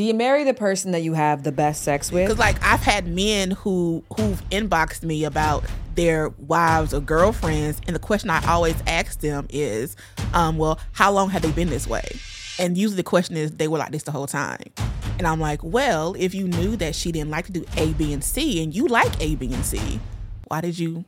Do you marry the person that you have the best sex with? Because like I've had men who who've inboxed me about their wives or girlfriends, and the question I always ask them is, um, "Well, how long have they been this way?" And usually the question is, "They were like this the whole time." And I'm like, "Well, if you knew that she didn't like to do A, B, and C, and you like A, B, and C, why did you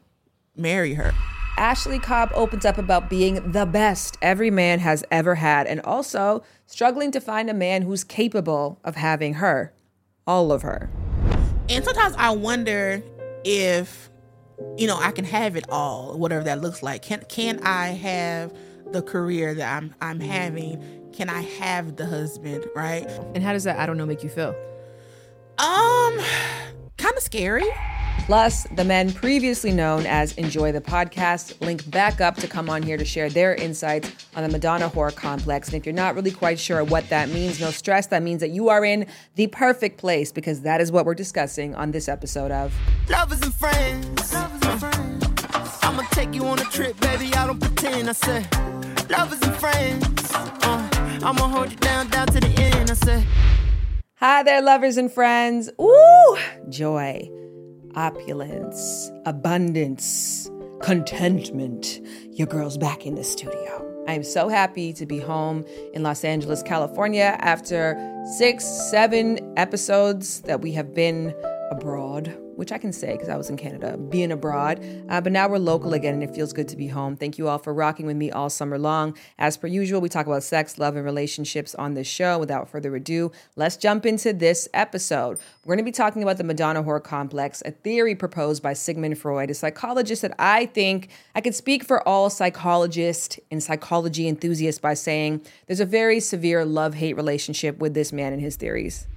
marry her?" Ashley Cobb opens up about being the best every man has ever had and also struggling to find a man who's capable of having her, all of her. And sometimes I wonder if you know, I can have it all, whatever that looks like. Can can I have the career that I'm I'm having? Can I have the husband, right? And how does that I don't know make you feel? Um kind of scary. Plus, the men previously known as Enjoy the Podcast link back up to come on here to share their insights on the Madonna whore complex. And if you're not really quite sure what that means, no stress. That means that you are in the perfect place because that is what we're discussing on this episode of Lovers and friends. I'ma take you on a trip, baby. I don't pretend. I say, lovers and friends. Uh, I'ma hold you down, down to the end. I say, Hi there, lovers and friends. Ooh, joy, opulence, abundance, contentment. Your girl's back in the studio. I am so happy to be home in Los Angeles, California after six, seven episodes that we have been abroad, which I can say because I was in Canada, being abroad. Uh, but now we're local again and it feels good to be home. Thank you all for rocking with me all summer long. As per usual, we talk about sex, love, and relationships on this show. Without further ado, let's jump into this episode. We're going to be talking about the Madonna whore complex, a theory proposed by Sigmund Freud, a psychologist that I think I could speak for all psychologists and psychology enthusiasts by saying there's a very severe love hate relationship with this man and his theories.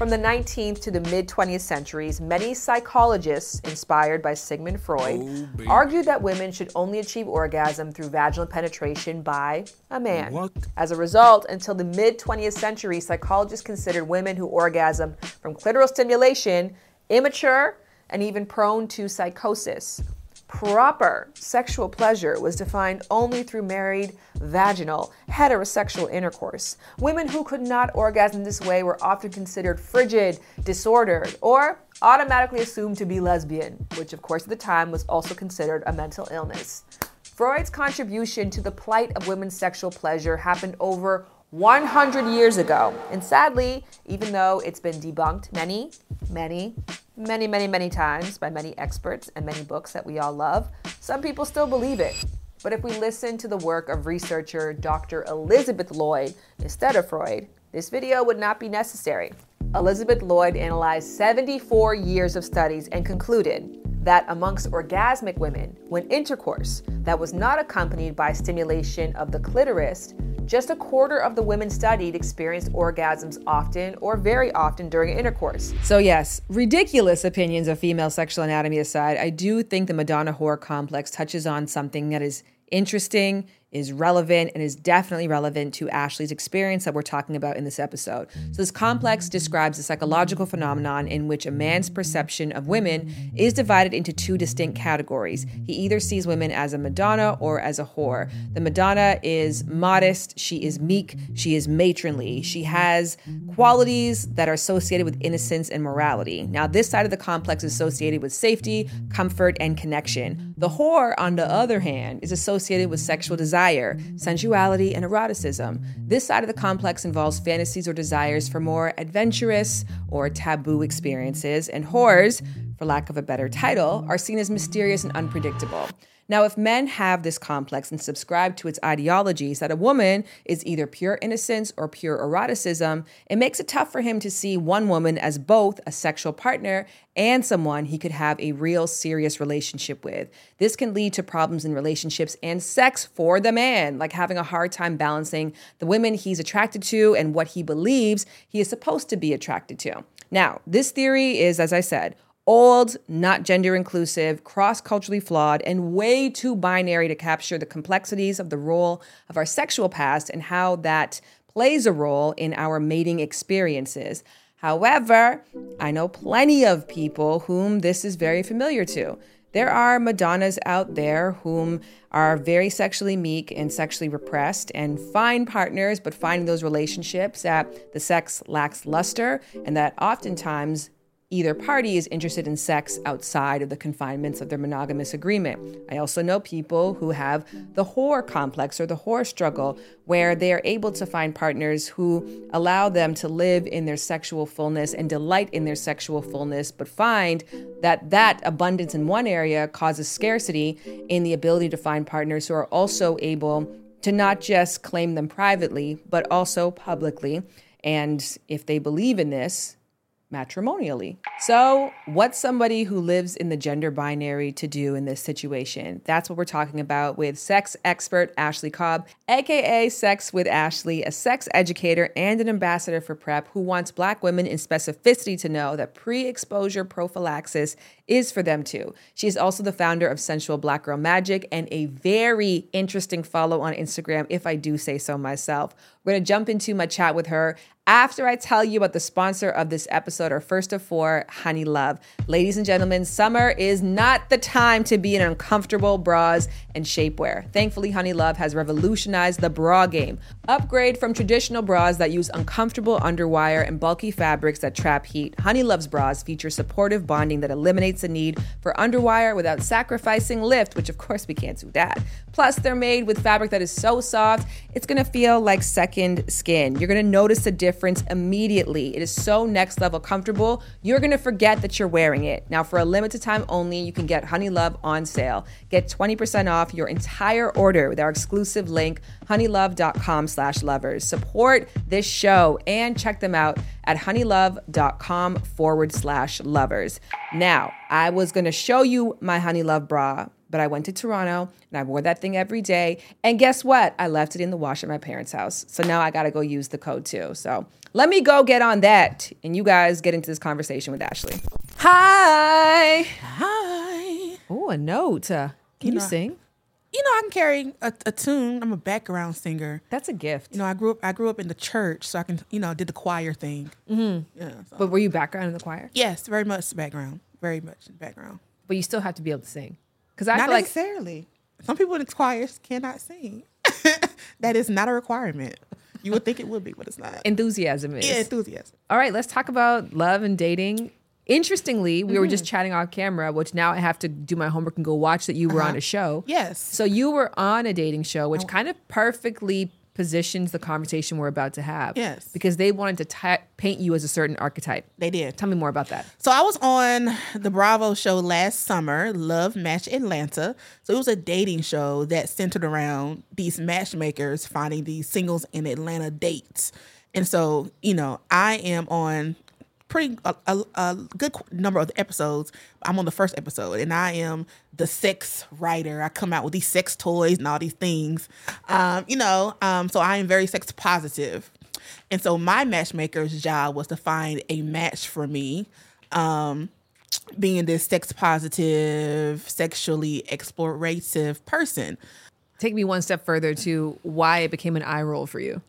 From the 19th to the mid 20th centuries, many psychologists, inspired by Sigmund Freud, oh, argued that women should only achieve orgasm through vaginal penetration by a man. What? As a result, until the mid 20th century, psychologists considered women who orgasm from clitoral stimulation immature and even prone to psychosis. Proper sexual pleasure was defined only through married, vaginal, heterosexual intercourse. Women who could not orgasm this way were often considered frigid, disordered, or automatically assumed to be lesbian, which, of course, at the time was also considered a mental illness. Freud's contribution to the plight of women's sexual pleasure happened over 100 years ago. And sadly, even though it's been debunked many, many, many, many, many times by many experts and many books that we all love, some people still believe it. But if we listen to the work of researcher Dr. Elizabeth Lloyd instead of Freud, this video would not be necessary. Elizabeth Lloyd analyzed 74 years of studies and concluded that amongst orgasmic women, when intercourse that was not accompanied by stimulation of the clitoris, just a quarter of the women studied experienced orgasms often or very often during intercourse. So, yes, ridiculous opinions of female sexual anatomy aside, I do think the Madonna whore complex touches on something that is interesting, is relevant, and is definitely relevant to Ashley's experience that we're talking about in this episode. So, this complex describes a psychological phenomenon in which a man's perception of women is divided into two distinct categories. He either sees women as a Madonna or as a whore. The Madonna is modest, she is meek, she is matronly, she has qualities that are associated with innocence and morality. Now, this side of the complex is associated with safety, comfort, and connection. The whore, on the other hand, is associated with sexual desire, sensuality, and eroticism. This side of the complex involves fantasies or desires for more adventurous or taboo experiences, and whores, for lack of a better title, are seen as mysterious and unpredictable. Now, if men have this complex and subscribe to its ideologies that a woman is either pure innocence or pure eroticism, it makes it tough for him to see one woman as both a sexual partner and someone he could have a real serious relationship with. This can lead to problems in relationships and sex for the man, like having a hard time balancing the women he's attracted to and what he believes he is supposed to be attracted to. Now, this theory is, as I said, old, not gender inclusive, cross culturally flawed, and way too binary to capture the complexities of the role of our sexual past and how that plays a role in our mating experiences. However, I know plenty of people whom this is very familiar to. there are Madonnas out there whom are very sexually meek and sexually repressed and find partners, but finding those relationships that the sex lacks luster and that oftentimes either party is interested in sex outside of the confinements of their monogamous agreement. I also know people who have the whore complex or the whore struggle, where they are able to find partners who allow them to live in their sexual fullness and delight in their sexual fullness, but find that that abundance in one area causes scarcity in the ability to find partners who are also able to not just claim them privately, but also publicly. And if they believe in this, matrimonially. So, what's somebody who lives in the gender binary to do in this situation? That's what we're talking about with sex expert Ashley Cobb, aka Sex with Ashley, a sex educator and an ambassador for PrEP who wants Black women in specificity to know that pre exposure prophylaxis is for them too. She is also the founder of Sensual Black Girl Magic and a very interesting follow on Instagram, if I do say so myself. We're gonna jump into my chat with her after I tell you about the sponsor of this episode, our first of four, Honey Love. Ladies and gentlemen, summer is not the time to be in uncomfortable bras and shapewear. Thankfully, Honey Love has revolutionized the bra game. Upgrade from traditional bras that use uncomfortable underwire and bulky fabrics that trap heat. Honey Love's bras feature supportive bonding that eliminates the need for underwire without sacrificing lift, which of course we can't do that. Plus, they're made with fabric that is so soft, it's gonna feel like second skin. You're gonna notice a difference immediately. It is so next level comfortable, you're gonna forget that you're wearing it. Now, for a limited time only, you can get Honey Love on sale. Get 20% off your entire order with our exclusive link, honeylove.com slash lovers. Support this show and check them out at honeylove.com forward slash lovers. Now, I was gonna show you my Honey Love bra but I went to Toronto and I wore that thing every day. And guess what? I left it in the wash at my parents' house. So now I got to go use the code too. So let me go get on that. And you guys get into this conversation with Ashley. Hi. Hi. Oh, a note. Uh, can you, know- sing? You know, I can carry a, a tune. I'm a background singer. That's a gift. You know, I grew up. I grew up in the church, so I can, you know, did the choir thing. Mm-hmm. Yeah. so- but were you background in the choir? yes, very much background. Very much background. But you still have to be able to sing. Because I not feel like necessarily. Some people in choirs cannot sing. that is not a requirement. You would think it would be, but it's not. enthusiasm is. yeah, enthusiasm. All right, let's talk about love and dating. Interestingly, we were Mm-hmm. just chatting off camera, which now I have to do my homework and go watch that you were on a show. Uh-huh. Yes. So you were on a dating show, Oh. which kind of perfectly positions the conversation we're about to have. Yes. Because they wanted to paint you as a certain archetype. They did. Tell me more about that. So I was on the Bravo show last summer, Love Match Atlanta. So it was a dating show that centered around these matchmakers finding these singles in Atlanta dates. And so, you know, I am on pretty a, a, a good number of episodes. I'm on the first episode, and I am the sex writer. I come out with these sex toys and all these things, um, you know. Um, so I am very sex positive, and so my matchmaker's job was to find a match for me. Um, being this sex positive, sexually explorative person. Take me one step further to why it became an eye roll for you.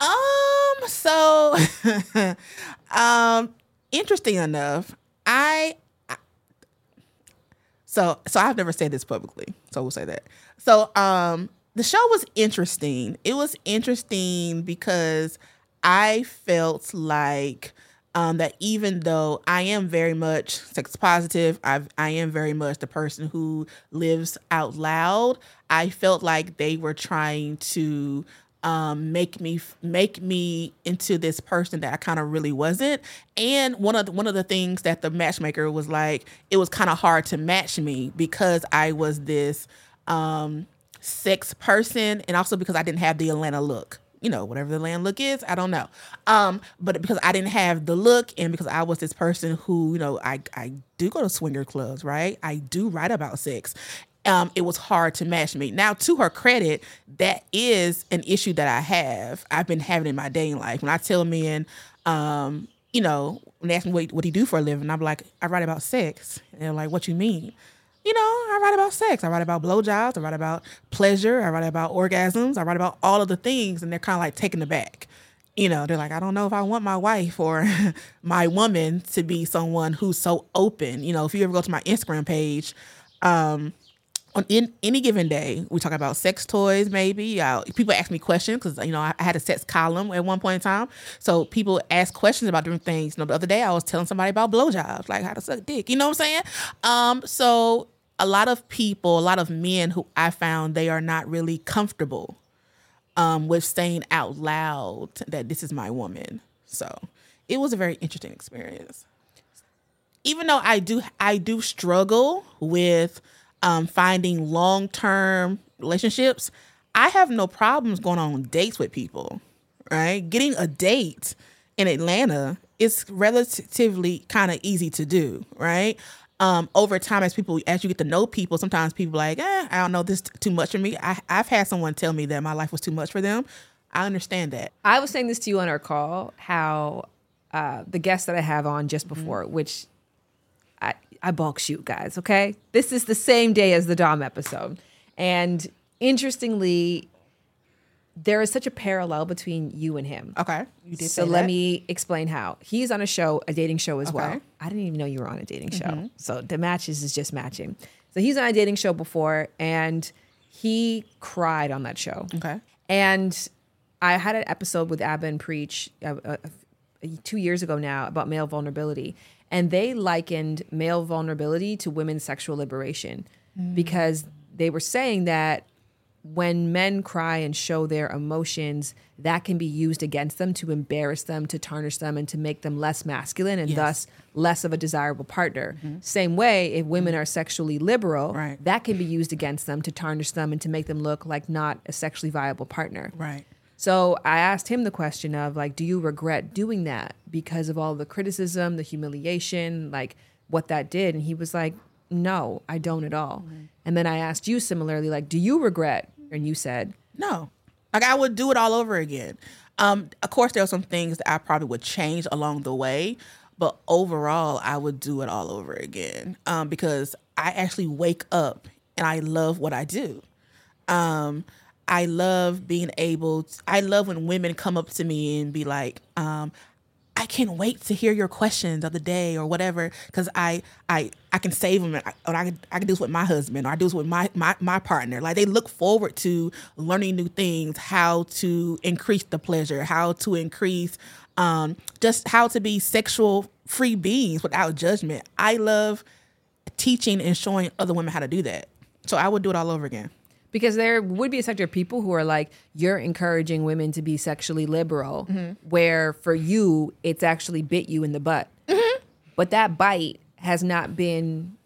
Um, so um interesting enough, I I- so so I've never said this publicly, so we'll say that. So um the show was interesting. It was interesting because I felt like um, that even though I am very much sex positive, I've, I am very much the person who lives out loud. I felt like they were trying to um, make me make me into this person that I kind of really wasn't. And one of the, one of the things that the matchmaker was like, it was kind of hard to match me because I was this um, sex person, and also because I didn't have the Atlanta look. You know, whatever the Atlanta look is, I don't know. Um, but because I didn't have the look, and because I was this person who, you know, I I do go to swinger clubs, right? I do write about sex. Um, it was hard to match me. Now, to her credit, that is an issue that I have. I've been having in my dating life. When I tell men, um, you know, when they ask me what, what do you do for a living, I'm like, I write about sex. And they're like, what you mean? You know, I write about sex. I write about blowjobs. I write about pleasure. I write about orgasms. I write about all of the things. And they're kind of like taken aback. You know, they're like, I don't know if I want my wife or my woman to be someone who's so open. You know, if you ever go to my Instagram page, um, on in, any given day, we talk about sex toys. Maybe uh, people ask me questions because you know I, I had a sex column at one point in time. So people ask questions about different things. You know, the other day I was telling somebody about blowjobs, like how to suck dick. You know what I'm saying? Um, so a lot of people, a lot of men who I found they are not really comfortable um, with saying out loud that this is my woman. So it was a very interesting experience. Even though I do, I do struggle with um, finding long term relationships. I have no problems going on dates with people. Right, getting a date in Atlanta is relatively kind of easy to do. Right, um, over time as people as you get to know people sometimes people like eh, i don't know this t- too much for me I, i've had someone tell me that my life was too much for them i understand that I was saying this to you on our call how uh, the guest that I have on just Mm-hmm. before, which I, bulk shoot, guys, okay? This is the same day as the Dom episode. And interestingly, there is such a parallel between you and him. okay you did So let that. me explain how. He's on a show, a dating show as well. I didn't even know you were on a dating show. Mm-hmm. So the matches is just matching. So he's on a dating show before and he cried on that show. okay And I had an episode with Abba and Preach uh, uh, two years ago now about male vulnerability. And they likened male vulnerability to women's sexual liberation mm. because they were saying that when men cry and show their emotions, that can be used against them to embarrass them, to tarnish them, and to make them less masculine and thus less of a desirable partner. Mm-hmm. Same way, if women are sexually liberal, Right. that can be used against them to tarnish them and to make them look like not a sexually viable partner. right So I asked him the question of like, do you regret doing that because of all the criticism, the humiliation, like what that did? And he was like, no, I don't at all. And then I asked you similarly, like, do you regret? And you said, No. Like I would do it all over again. Um, of course there are some things that I probably would change along the way, but overall I would do it all over again. Um, because I actually wake up and I love what I do. Um, I love being able to, I love when women come up to me and be like, um, I can't wait to hear your questions of the day or whatever because I I I can save them and I, or I can I can do this with my husband or I do this with my, my my partner. Like they look forward to learning new things, how to increase the pleasure, how to increase um, just how to be sexual free beings without judgment. I love teaching and showing other women how to do that. So I would do it all over again. Because there would be a sector of people who are like, you're encouraging women to be sexually liberal, mm-hmm. where for you, it's actually bit you in the butt. Mm-hmm. But that bite has not been,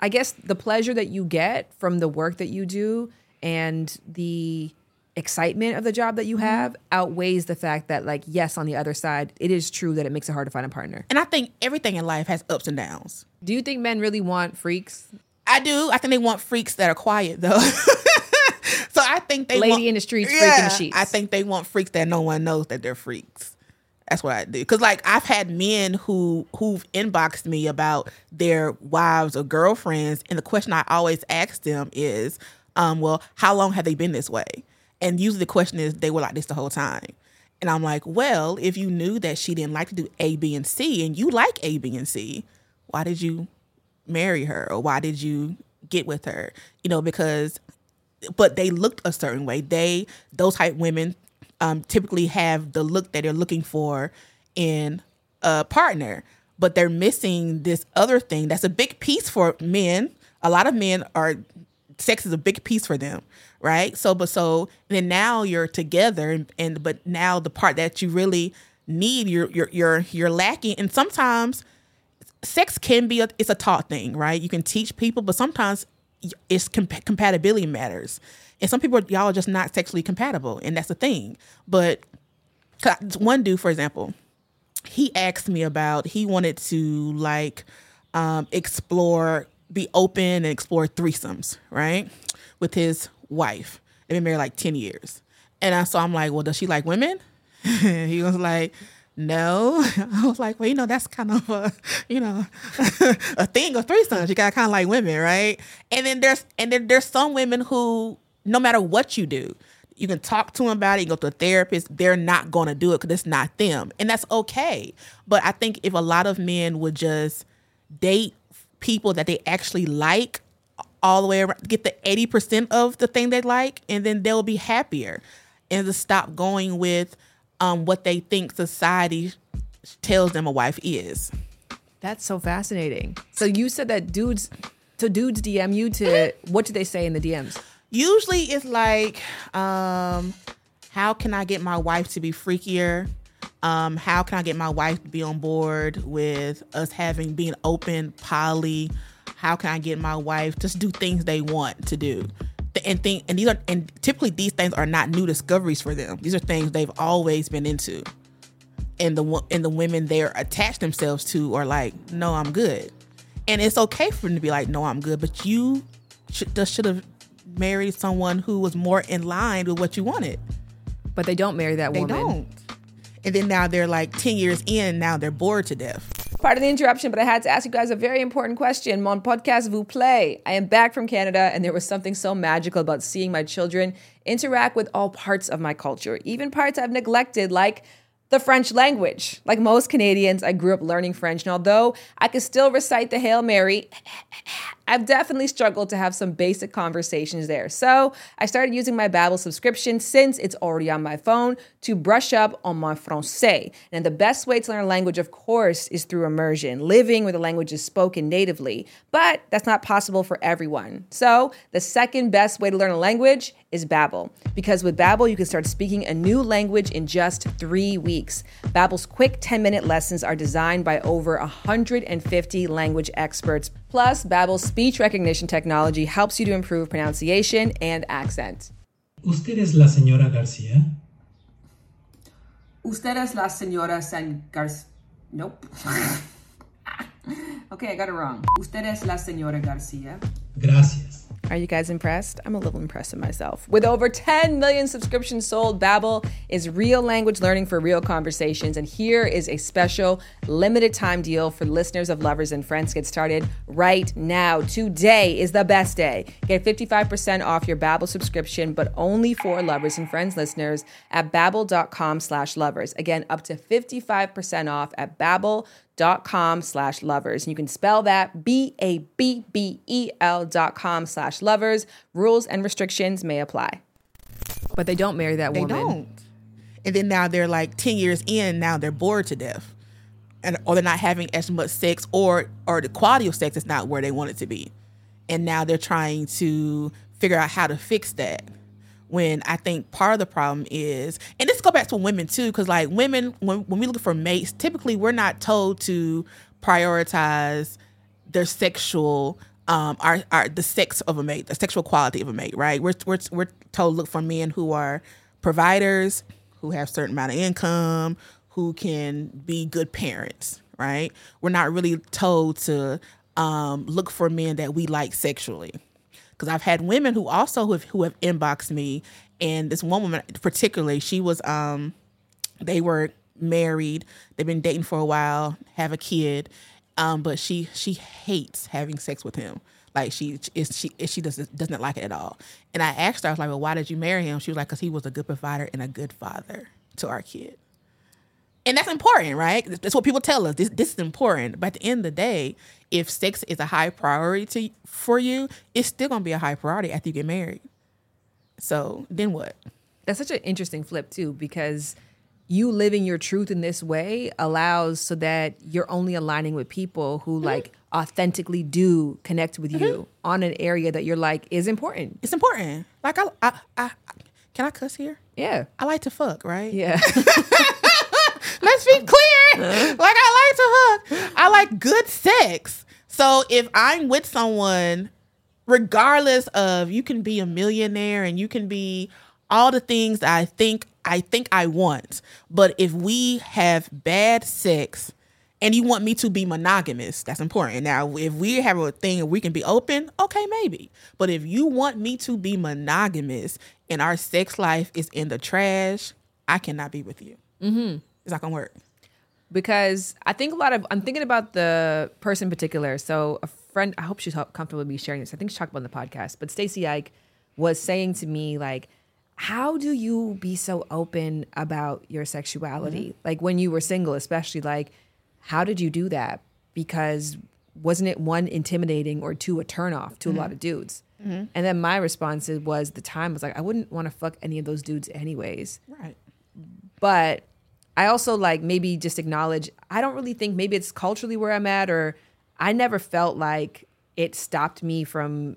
I guess, the pleasure that you get from the work that you do and the excitement of the job that you mm-hmm. have outweighs the fact that, like, yes, on the other side, it is true that it makes it hard to find a partner. And I think everything in life has ups and downs. Do you think men really want freaks? I do. I think they want freaks that are quiet though. so I think they Lady want, in the streets, freak in the sheets. I think they want freaks that no one knows that they're freaks. That's what I do. Cause like I've had men who who've inboxed me about their wives or girlfriends, and the question I always ask them is, um, well, how long have they been this way? And usually the question is they were like this the whole time. And I'm like, well, if you knew that she didn't like to do A, B, and C, and you like A, B, and C, why did you marry her or why did you get with her you know because but they looked a certain way. They those type women um, typically have the look that they're looking for in a partner but they're missing this other thing that's a big piece for men. A lot of men are sex is a big piece for them right? So but so then now you're together and, and but now the part that you really need you're you're you're, you're lacking. And sometimes sex can be a, it's a taught thing, right? You can teach people, but sometimes it's comp- compatibility matters. And some people y'all are just not sexually compatible, and that's the thing. But one dude, for example, he asked me about he wanted to like um, explore, be open and explore threesomes, right, with his wife. They've been married like ten years, and I, so I'm like, well, does she like women? he was like, no. I was like, well, you know, that's kind of a, you know, a thing of threesomes. You got kind of like women, right? And then there's and then there's some women who, no matter what you do, you can talk to them about it. You go to a therapist. They're not going to do it because it's not them, and that's okay. But I think if a lot of men would just date people that they actually like all the way around, get the 80% of the thing they like, and then they'll be happier. And to stop going with um, what they think society tells them a wife is. That's so fascinating. So you said that dudes, so dudes DM you to what do they say in the DMs? Usually it's like, um, how can I get my wife to be freakier? Um, how can I get my wife to be on board with us having being open, poly? How can I get my wife to do things they want to do? And think, and these are, and typically these things are not new discoveries for them. These are things they've always been into, and the and the women they're attached themselves to are like, no, I'm good, and it's okay for them to be like, no, I'm good, but you should just should have married someone who was more in line with what you wanted. But they don't marry that They woman. They don't. And then now they're like 10 years in, now they're bored to death. Part of the interruption, but I had to ask you guys a very important question. Mon podcast vous play. I am back from Canada, and there was something so magical about seeing my children interact with all parts of my culture, even parts I've neglected, like the French language. Like most Canadians, I grew up learning French, and although I could still recite the Hail Mary, I've definitely struggled to have some basic conversations there. So I started using my Babbel subscription since it's already on my phone to brush up on my français. And the best way to learn a language, of course, is through immersion, living where the language is spoken natively. But that's not possible for everyone. So the second best way to learn a language is Babbel. Because with Babbel, you can start speaking a new language in just three weeks. Babbel's quick 10-minute lessons are designed by over 150 language experts. Plus, Babbel's speech recognition technology helps you to improve pronunciation and accent. ¿Usted es la señora García? Usted es la señora San Garcia. Nope. okay, I got it wrong. Usted es la señora Garcia. Gracias. Are you guys impressed? I'm a little impressed with myself. With over 10 million subscriptions sold, Babbel is real language learning for real conversations. And here is a special limited time deal for listeners of Lovers and Friends. Get started right now. Today is the best day. Get 55% off your Babbel subscription, but only for Lovers and Friends listeners at babbel.com slash lovers. Again, up to 55% off at babbel.com slash lovers. And you can spell that B-A-B-B-E-L dot com slash lovers. Rules and restrictions may apply. But they don't marry that They woman. They don't. And then now they're like 10 years in, now they're bored to death. And or they're not having as much sex or or the quality of sex is not where they want it to be. And now they're trying to figure out how to fix that. When I think part of the problem is, and this go back to women too, because like women, when, when we look for mates, typically we're not told to prioritize their sexual um our, our the sex of a mate the sexual quality of a mate right? We're, we're, we're told to look for men who are providers who have certain amount of income who can be good parents right? We're not really told to um look for men that we like sexually. Because I've had women who also who have, who have inboxed me, and this one woman particularly, she was um, they were married, they've been dating for a while, have a kid, um, but she she hates having sex with him. Like she is she she doesn't doesn't like it at all. And I asked her, I was like, well, why did you marry him? She was like, because he was a good provider and a good father to our kid. And that's important, right? That's what people tell us. This, this is important. But at the end of the day, if sex is a high priority for you, it's still to be a high priority after you get married. So then what? That's such an interesting flip too, because you living your truth in this way allows so that you're only aligning with people who mm-hmm. like authentically do connect with you mm-hmm. on an area that you're like is important. It's important. Like I, I, I, can I cuss here? Yeah. I like to fuck, right? Yeah. Let's be clear. Uh-huh. like I like to hook. I like good sex. So if I'm with someone, regardless of you can be a millionaire and you can be all the things that I think I think I want, but if we have bad sex and you want me to be monogamous, that's important. Now, if we have a thing and we can be open, okay, maybe. But if you want me to be monogamous and our sex life is in the trash, I cannot be with you. Mm-hmm. It's not gonna work. because I think a lot of I'm thinking about the person in particular. So a friend, I hope she's comfortable with me sharing this. I think she talked about it on the podcast, but Stacey Ike was saying to me like, "How do you be so open about your sexuality? Mm-hmm. Like when you were single, especially. Like, how did you do that? Because wasn't it one intimidating or two a turnoff to a lot mm-hmm. of dudes? Mm-hmm. And then my response was the time was like, I wouldn't want to fuck any of those dudes anyways. Right. But I also like maybe just acknowledge I don't really think maybe it's culturally where I'm at or I never felt like it stopped me from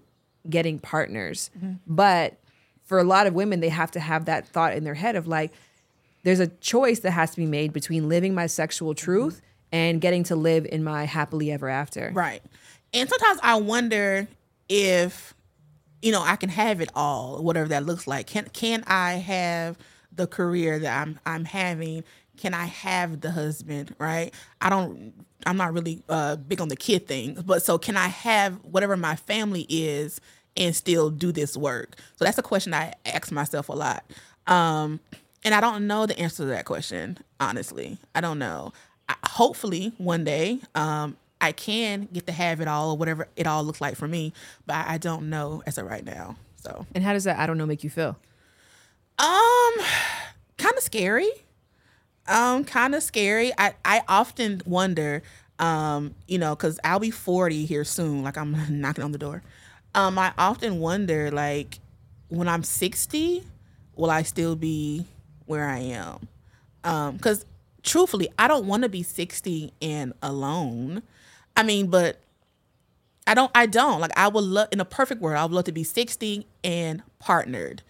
getting partners. But for a lot of women, they have to have that thought in their head of like, there's a choice that has to be made between living my sexual truth and getting to live in my happily ever after. Right. And sometimes I wonder if you know I can have it all, whatever that looks like. Can can I have the career that I'm I'm having? Can I have the husband, right? I don't I'm not really uh big on the kid thing, but so can I have whatever my family is and still do this work? So that's a question I ask myself a lot. Um and I don't know the answer to that question, honestly. I don't know. I, hopefully one day um I can get to have it all or whatever it all looks like for me, but I, I don't know as of right now. So, And how does that I don't know make you feel? um, kind of scary. Um, kind of scary. I I often wonder, um, you know, because I'll be forty here soon. Like I'm knocking on the door. Um, I often wonder, like, when I'm sixty, will I still be where I am? Um, because truthfully, I don't want to be sixty and alone. I mean, but I don't. I don't like. I would love in a perfect world. I would love to be sixty and partnered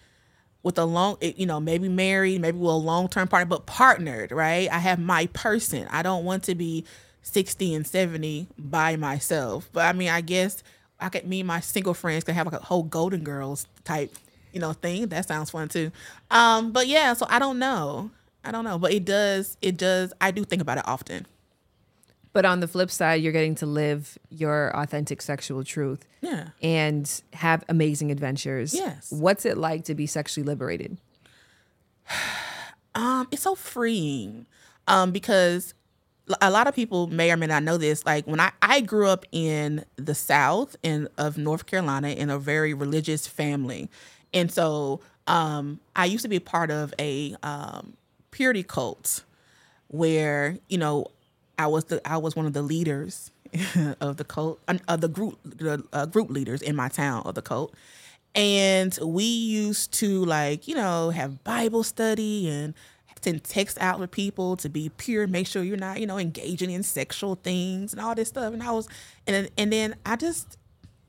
with a long, eh, you know, maybe married, maybe with a long term partner, but partnered. Right. I have my person. I don't want to be sixty and seventy by myself. But I mean, I guess I could. Me and my single friends could have like a whole Golden Girls type, you know, thing. That sounds fun too. Um. But yeah. So I don't know. I don't know. But it does. It does. I do think about it often. But on the flip side, you're getting to live your authentic sexual truth. Yeah. And have amazing adventures. Yes. What's it like to be sexually liberated? um it's so freeing um because a lot of people may or may not know this like when i i grew up in the south in of north carolina in a very religious family. And so um i used to be part of a um purity cult where you know i was the i was one of the leaders of the cult of the group the uh, group leaders in my town of the cult. And we used to like you know have bible study and send text out with people to be pure make sure you're not you know engaging in sexual things and all this stuff and i was and then, and then i just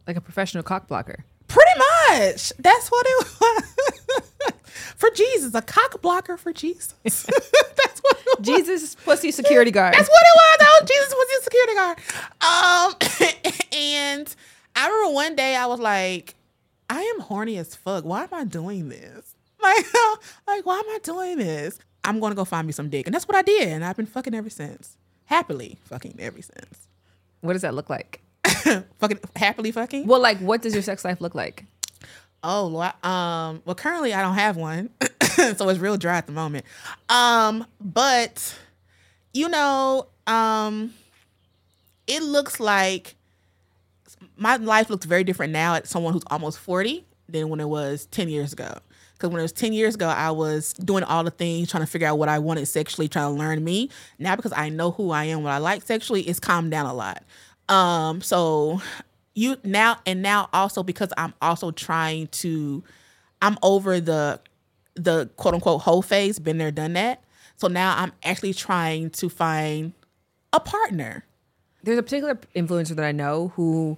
Like a professional cock blocker. pretty much that's what it was for jesus a cock blocker for jesus that's what it was. Jesus pussy security guard. That's what it was. That was Jesus was his security guard. Um, and I remember one day I was like, I am horny as fuck. Why am I doing this? Like, like why am I doing this? I'm gonna go find me some dick, and that's what I did, and I've been fucking ever since. Happily fucking ever since. what does that look like? fucking happily fucking. Well, like, what does your sex life look like? Oh, Lord. um, well, currently I don't have one, so it's real dry at the moment. Um, but you know, um, it looks like my life looks very different now at someone who's almost forty than when it was ten years ago. Because when it was ten years ago, I was doing all the things, trying to figure out what I wanted sexually, trying to learn me. Now, because I know who I am, what I like sexually, it's calmed down a lot. Um, so you now and now also because I'm also trying to I'm over the the quote unquote whole phase, been there, done that. So now I'm actually trying to find a partner. There's a particular influencer that I know who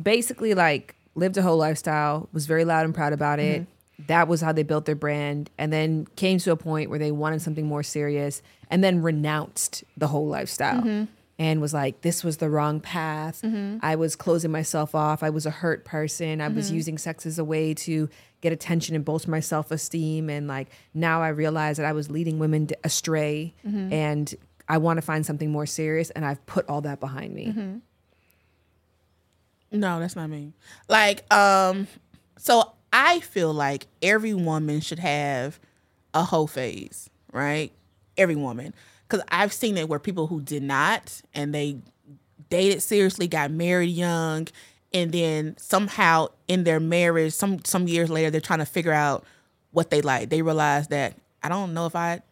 basically like lived a whole lifestyle, was very loud and proud about it. That was how they built their brand, and then came to a point where they wanted something more serious, and then renounced the whole lifestyle. Mm-hmm. And was like, this was the wrong path. Mm-hmm. I was closing myself off. I was a hurt person. I was mm-hmm. using sex as a way to get attention and bolster my self esteem. And like now I realize that I was leading women astray and I want to find something more serious. And I've put all that behind me. No, that's not me. Like, um, so I feel like every woman should have a whole phase, right? Every woman. Because I've seen it where people who did not and they dated seriously, got married young, and then somehow in their marriage, some some years later, they're trying to figure out what they like. They realize that I don't know if I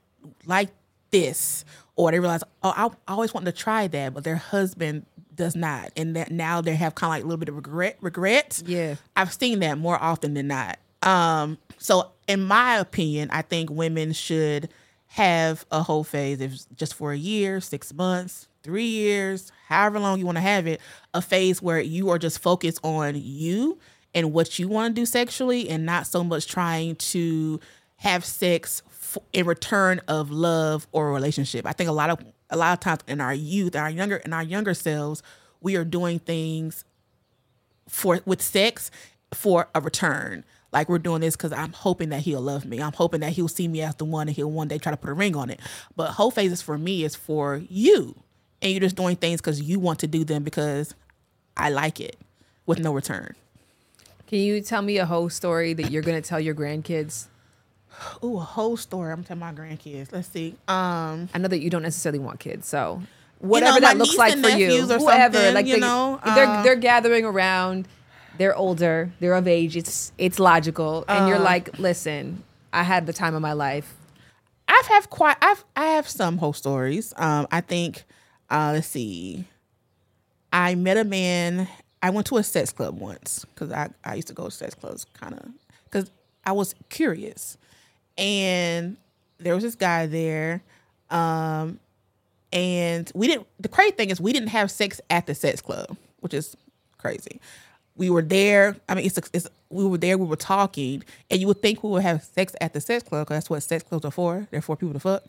like this, or they realize, oh, I always wanted to try that, but their husband does not, and that now they have kind of like a little bit of regret. Regret. Yeah. I've seen that more often than not. Um, so in my opinion, I think women should have a whole phase, if just for a year, six months, three years, however long you want to have it, a phase where you are just focused on you and what you want to do sexually, and not so much trying to have sex in return of love or relationship. I think a lot of a lot of times in our youth, our younger in our younger selves, we are doing things for with sex for a return. Like we're doing this because I'm hoping that he'll love me. I'm hoping that he'll see me as the one and he'll one day try to put a ring on it. But whole phases for me is for you. And you're just doing things because you want to do them because I like it with no return. Can you tell me a whole story that you're gonna tell your grandkids? Ooh, a whole story. I'm telling my grandkids. Let's see. Um I know that you don't necessarily want kids, so You whatever know, that looks like for you, whoever, like you they, know, they're uh, they're gathering around, they're older, they're of age. It's it's logical, and Uh. you're like, listen, I had the time of my life. I've have quite I've I have some whole stories. Um, I think uh, let's see. I met a man. I went to a sex club once because I I used to go to sex clubs kind of because I was curious, and there was this guy there, um, and we didn't. The crazy thing is we didn't have sex at the sex club, which is crazy. We were there. I mean, it's, it's we were there. We were talking, and you would think we would have sex at the sex club because that's what sex clubs are for. They're for people to fuck.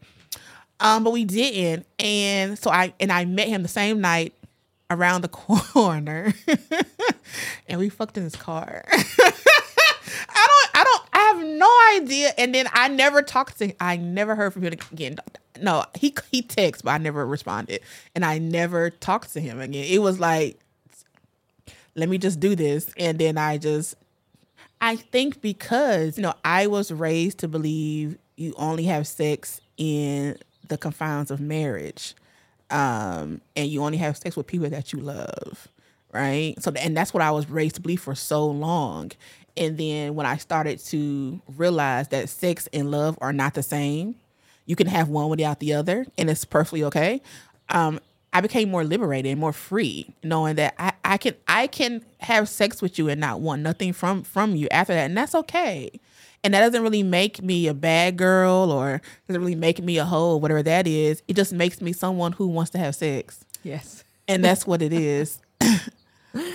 Um, but we didn't, and so I and I met him the same night around the corner, and we fucked in his car. I don't, have no idea. And then I never talked to, I never heard from him again. No, he he texted, but I never responded, and I never talked to him again. It was like, let me just do this, and then I just, I think because you know I was raised to believe you only have sex in the confines of marriage, um, and you only have sex with people that you love, right? So, and that's what I was raised to believe for so long. And then when I started to realize that sex and love are not the same, you can have one without the other, and it's perfectly okay. Um, I became more liberated and more free, knowing that I, I can I can have sex with you and not want nothing from from you after that, and that's okay. And that doesn't really make me a bad girl or doesn't really make me a hoe, whatever that is. It just makes me someone who wants to have sex Yes. and that's what it is.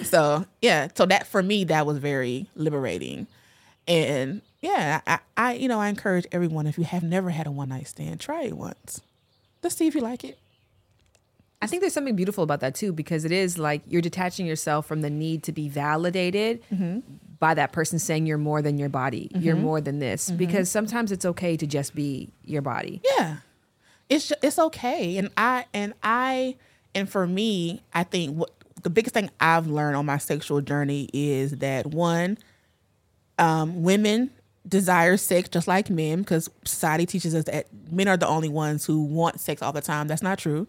so yeah, so that for me that was very liberating, and yeah, I, I you know I encourage everyone if you have never had a one night stand, try it once. Let's see if you like it. I think there's something beautiful about that too, because it is like you're detaching yourself from the need to be validated mm-hmm. by that person saying you're more than your body, you're mm-hmm. more than this. Mm-hmm. Because sometimes it's okay to just be your body. Yeah, it's it's okay, and I and I and for me, I think what the biggest thing I've learned on my sexual journey is that one, um, women desire sex just like men because society teaches us that men are the only ones who want sex all the time. That's not true.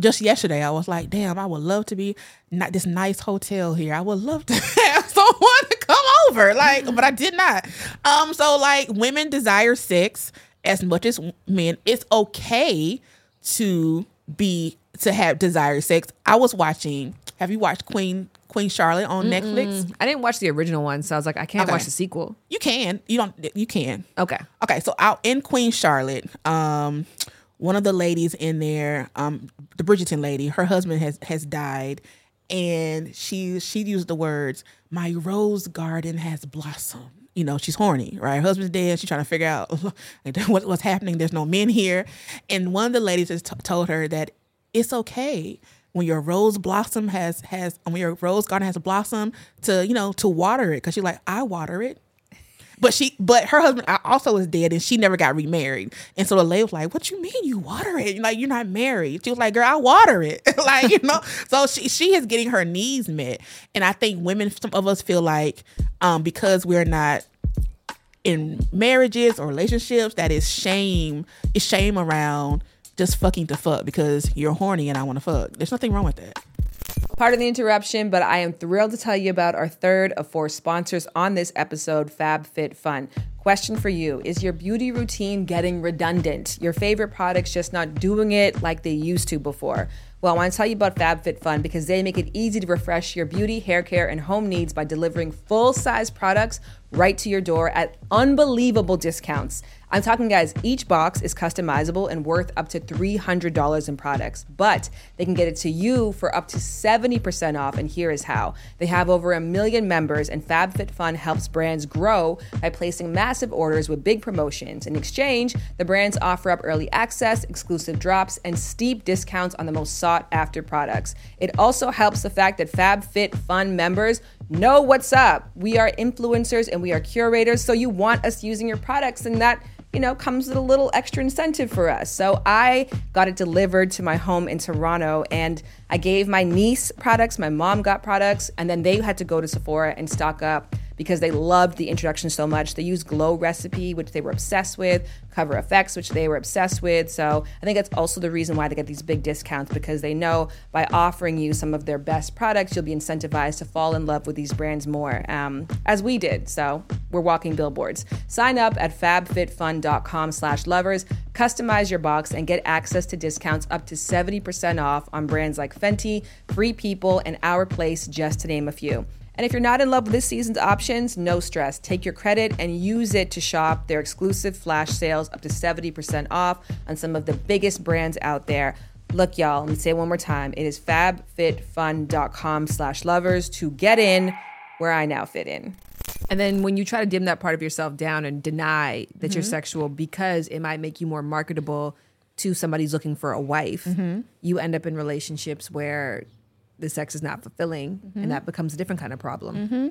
Just yesterday, I was like, "Damn, I would love to be not this nice hotel here. I would love to have someone to come over." Like, but I did not. Um, so like, women desire sex as much as men. It's okay to be to have desire sex. I was watching. Have you watched Queen Queen Charlotte on Netflix? I didn't watch the original one, so I was like, I can't Okay. watch the sequel. You can. You don't. You can. Okay. Okay, so out in Queen Charlotte, um, one of the ladies in there, um, the Bridgerton lady, her husband has has died, and she she used the words, "My rose garden has blossomed." You know, she's horny, right? Her husband's dead. She's trying to figure out what, what's happening. There's no men here, and one of the ladies has t- told her that it's okay when your rose blossom has has when your rose garden has a blossom to you know to water it because she's like I water it. But she, but her husband also is dead, and she never got remarried. And so the lady was like, "What you mean you water it? Like you're not married?" She was like, "Girl, I water it." like you know. So she she is getting her needs met, and I think women, some of us feel like, um, because we're not in marriages or relationships, that is shame. Is shame around just fucking to fuck because you're horny and I want to fuck. There's nothing wrong with that. Part of the interruption, but I am thrilled to tell you about our third of four sponsors on this episode, FabFitFun. Question for you Is your beauty routine getting redundant? Your favorite products just not doing it like they used to before? Well, I want to tell you about FabFitFun because they make it easy to refresh your beauty, hair care, and home needs by delivering full size products right to your door at unbelievable discounts. I'm talking, guys, each box is customizable and worth up to $300 in products, but they can get it to you for up to 70% off. And here is how they have over a million members, and FabFitFun helps brands grow by placing massive orders with big promotions. In exchange, the brands offer up early access, exclusive drops, and steep discounts on the most sought after products. It also helps the fact that FabFitFun members know what's up. We are influencers and we are curators, so you want us using your products, and that you know, comes with a little extra incentive for us. So I got it delivered to my home in Toronto and I gave my niece products, my mom got products, and then they had to go to Sephora and stock up because they loved the introduction so much. They used Glow Recipe, which they were obsessed with, Cover FX, which they were obsessed with. So I think that's also the reason why they get these big discounts because they know by offering you some of their best products, you'll be incentivized to fall in love with these brands more, um, as we did. So we're walking billboards. Sign up at fabfitfun.com slash lovers, customize your box, and get access to discounts up to 70% off on brands like Fenty, Free People, and Our Place, just to name a few. And if you're not in love with this season's options, no stress. Take your credit and use it to shop their exclusive flash sales up to 70% off on some of the biggest brands out there. Look, y'all, let me say it one more time. It is fabfitfun.com slash lovers to get in where I now fit in. And then when you try to dim that part of yourself down and deny that Mm-hmm. you're sexual because it might make you more marketable to somebody who's looking for a wife, Mm-hmm. you end up in relationships where the sex is not fulfilling Mm-hmm. and that becomes a different kind of problem.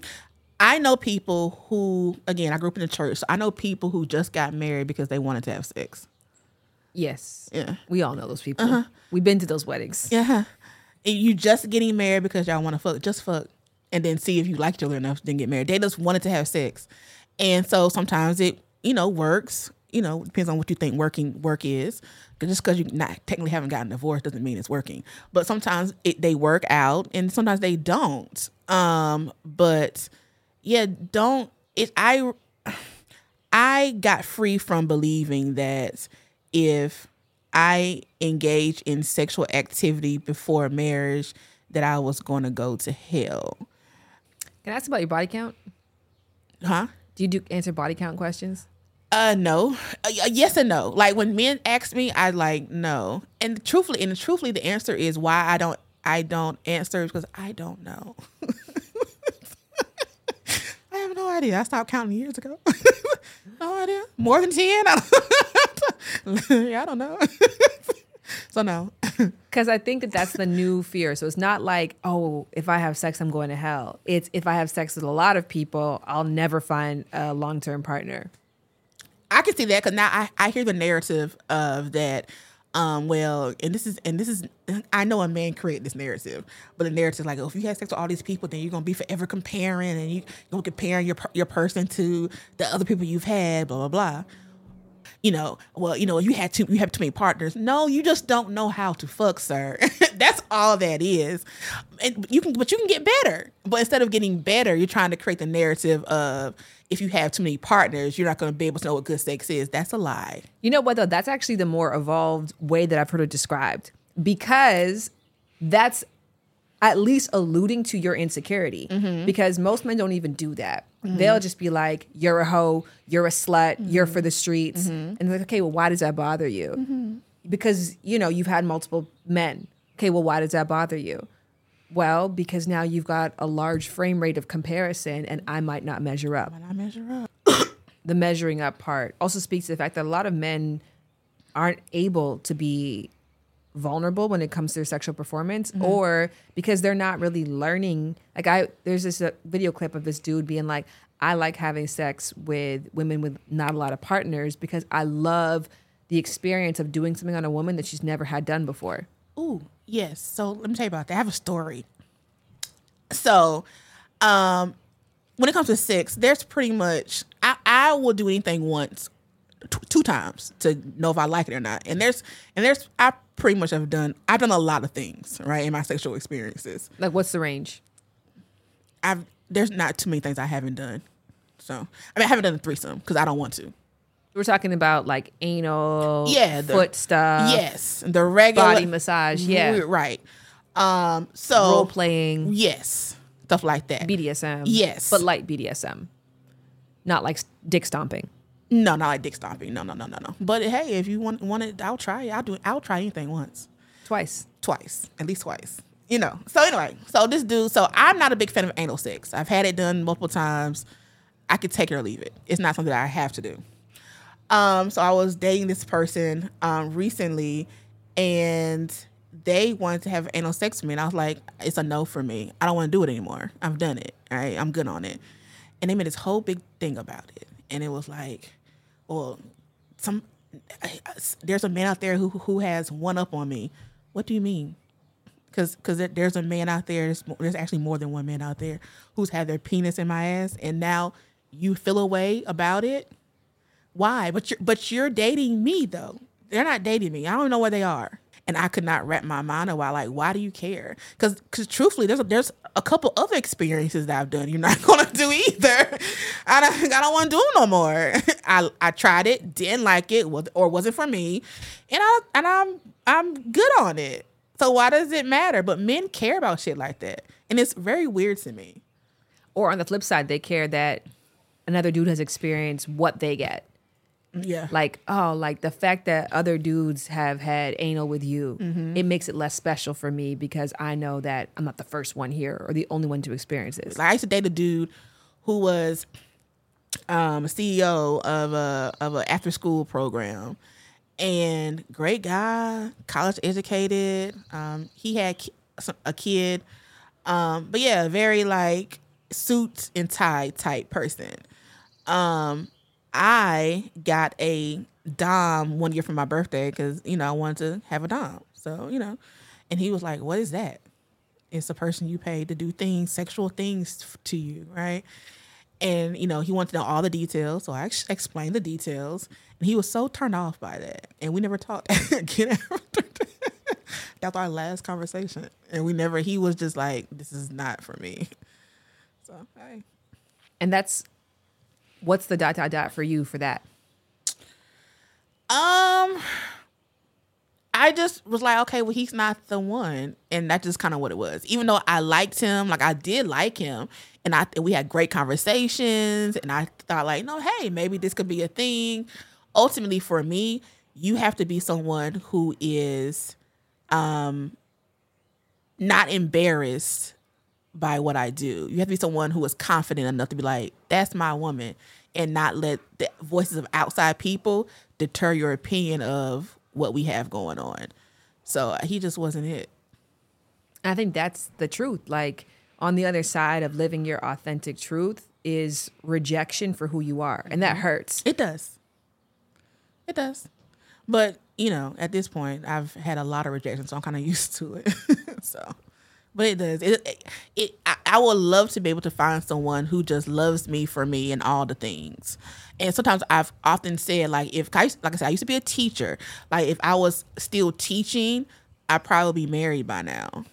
I know people who, again, I grew up in the church. So I know people who just got married because they wanted to have sex. Yes. Yeah. We all know those people. We've been to those weddings. Yeah. And you just getting married because y'all want to fuck, just fuck. And then see if you like each other enough, then get married. They just wanted to have sex. And so sometimes it, you know, works. You know, depends on what you think working work is. Just because you not technically haven't gotten divorced doesn't mean it's working. But sometimes it they work out and sometimes they don't. Um, but yeah, don't it I I got free from believing that if I engage in sexual activity before marriage, that I was going to go to hell. Can I ask about your body count? Huh? Do you do answer body count questions? Uh, no. Uh, yes and no. Like when men ask me, I like no. And truthfully, and truthfully, the answer is why I don't. I don't answer because I don't know. I have no idea. I stopped counting years ago. no idea. More than ten. Yeah, I don't know. so no. Because I think that that's the new fear. So it's not like, oh, if I have sex, I'm going to hell. It's if I have sex with a lot of people, I'll never find a long term partner. I can see that because now I, I hear the narrative of that. Um, well, and this is and this is I know a man created this narrative, but the narrative is like, oh, if you have sex with all these people, then you're gonna be forever comparing, and you gonna comparing your your person to the other people you've had, blah blah blah. You know, well, you know, you had too you have too many partners. No, you just don't know how to fuck, sir. That's all that is. And you can, but you can get better. But instead of getting better, you're trying to create the narrative of if you have too many partners, you're not going to be able to know what good sex is. That's a lie. You know what though? That's actually the more evolved way that I've heard it described because that's at least alluding to your insecurity. Mm-hmm. Because most men don't even do that. Mm-hmm. They'll just be like, "You're a hoe. You're a slut. You're mm-hmm. for the streets." And they're like, "Okay, well, why does that bother you?" Because you know you've had multiple men. Okay, well, why does that bother you? Well, because now you've got a large frame rate of comparison, and I might not measure up. I measure up. the measuring up part also speaks to the fact that a lot of men aren't able to be vulnerable when it comes to their sexual performance or because they're not really learning. Like i there's this uh, video clip of this dude being like i like having sex with women with not a lot of partners because i love the experience of doing something on a woman that she's never had done before. Ooh, yes. So let me tell you about that. I have a story. So, um, when it comes to sex, there's pretty much I, I will do anything once, t- two times to know if I like it or not. And there's and there's I pretty much have done I've done a lot of things right in my sexual experiences. like what's the range I've there's not too many things I haven't done. So I mean I haven't done a threesome because I don't want to. We're talking about like anal, Yeah, the- foot stuff, yes, the regular body massage, yeah, right. Um, so role playing, yes, stuff like that. BDSM, Yes. but light BDSM, not like dick stomping. No, not like dick stomping. No, no, no, no, no. But hey, if you want want it, I'll try it. I'll do. I'll try anything once, Twice. twice, at least twice. You know. So anyway, so this dude. So I'm not a big fan of anal sex. I've had it done multiple times. I could take it or leave it. It's not something that I have to do. Um, so I was dating this person um recently, and they wanted to have anal sex with me, and I was like, it's a no for me. I don't want to do it anymore. I've done it. Right, I'm good on it. And they made this whole big thing about it, and it was like, well, some there's a man out there who who has one up on me. What do you mean? Because because there's a man out there. There's, there's actually more than one man out there who's had their penis in my ass, and now you feel a way about it. Why? But you're but you're dating me though. They're not dating me. I don't know where they are. And I could not wrap my mind around like why do you care? Because because truthfully, there's a, there's a couple other experiences that I've done. You're not gonna do either. I don't I don't want to do no more. I I tried it, didn't like it, or wasn't for me, and I and I'm I'm good on it. So why does it matter? But men care about shit like that, and it's very weird to me. Or on the flip side, they care that another dude has experienced what they get. Yeah, Like, oh, like the fact that other dudes have had anal with you, Mm-hmm. it makes it less special for me because I know that I'm not the first one here or the only one to experience this. Like, I used to date a dude who was um, CEO of a of an after school program, and great guy, college educated. Um, he had a kid, um, but yeah, very like suit and tie type person. Um, I got a dom one year for my birthday because you know I wanted to have a dom. So you know, and he was like, "What is that?" It's a person you pay to do things, sexual things to you, right? And you know, he wanted to know all the details, so I ex- explained the details, and he was so turned off by that, and we never talked again after that. That was our last conversation, and we never. He was just like, "This is not for me." So, hey. And that's what's the dot dot dot for you for that? Um, I just was like, okay, well, he's not the one, and that's just kind of what it was. Even though I liked him, like I did like him, and I we had great conversations, and I thought like, no, hey, maybe this could be a thing. Ultimately, for me, you have to be someone who is, um, not embarrassed by what I do. You have to be someone who is confident enough to be like, that's my woman, and not let the voices of outside people deter your opinion of what we have going on. So uh, he just wasn't it. I think that's the truth. Like on the other side of living your authentic truth is rejection for who you are. And that hurts. It does. It does. But, you know, at this point, I've had a lot of rejection, so I'm kind of used to it. so, but it does. It, it, it I, I would love to be able to find someone who just loves me for me and all the things. And sometimes I've often said, like, if, I, like I said, I used to be a teacher. Like, if I was still teaching, I'd probably be married by now.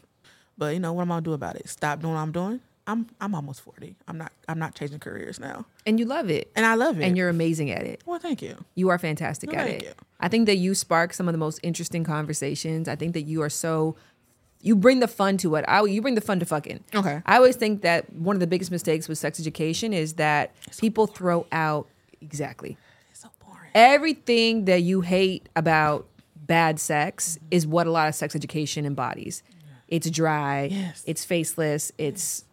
But, you know, what am I to do about it? Stop doing what I'm doing? I'm I'm almost 40. I'm not I'm not changing careers now. And you love it. And I love it. And you're amazing at it. well, thank you. You are fantastic Well, at it. you. I think that you spark some of the most interesting conversations. I think that you are so you bring the fun to it. I you bring the fun to fucking. Okay. I always think that one of the biggest mistakes with sex education is that people throw out exactly It's so boring. everything that you hate about bad sex mm-hmm. is what a lot of sex education embodies. It's dry, Yes. it's faceless, it's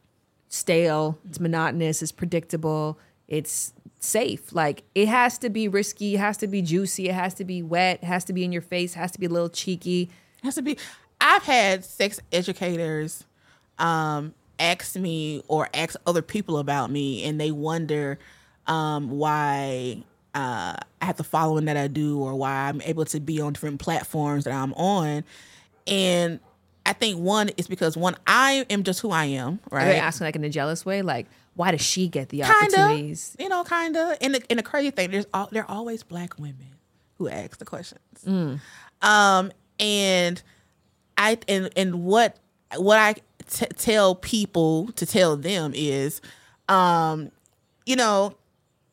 stale, it's monotonous, it's predictable, it's safe. Like it has to be risky, it has to be juicy, it has to be wet, it has to be in your face, it has to be a little cheeky. It has to be. I've had sex educators um, ask me or ask other people about me, and they wonder um, why uh, I have the following that I do, or why I'm able to be on different platforms that I'm on. And I think one is because one, I am just who I am, Are they right? asking like in a jealous way? Like, why does she get the Kinda, opportunities? you know, kinda. And the, and the crazy thing, there's all, there are always black women who ask the questions. Um, and I and and what what I t- tell people to tell them is, um, you know,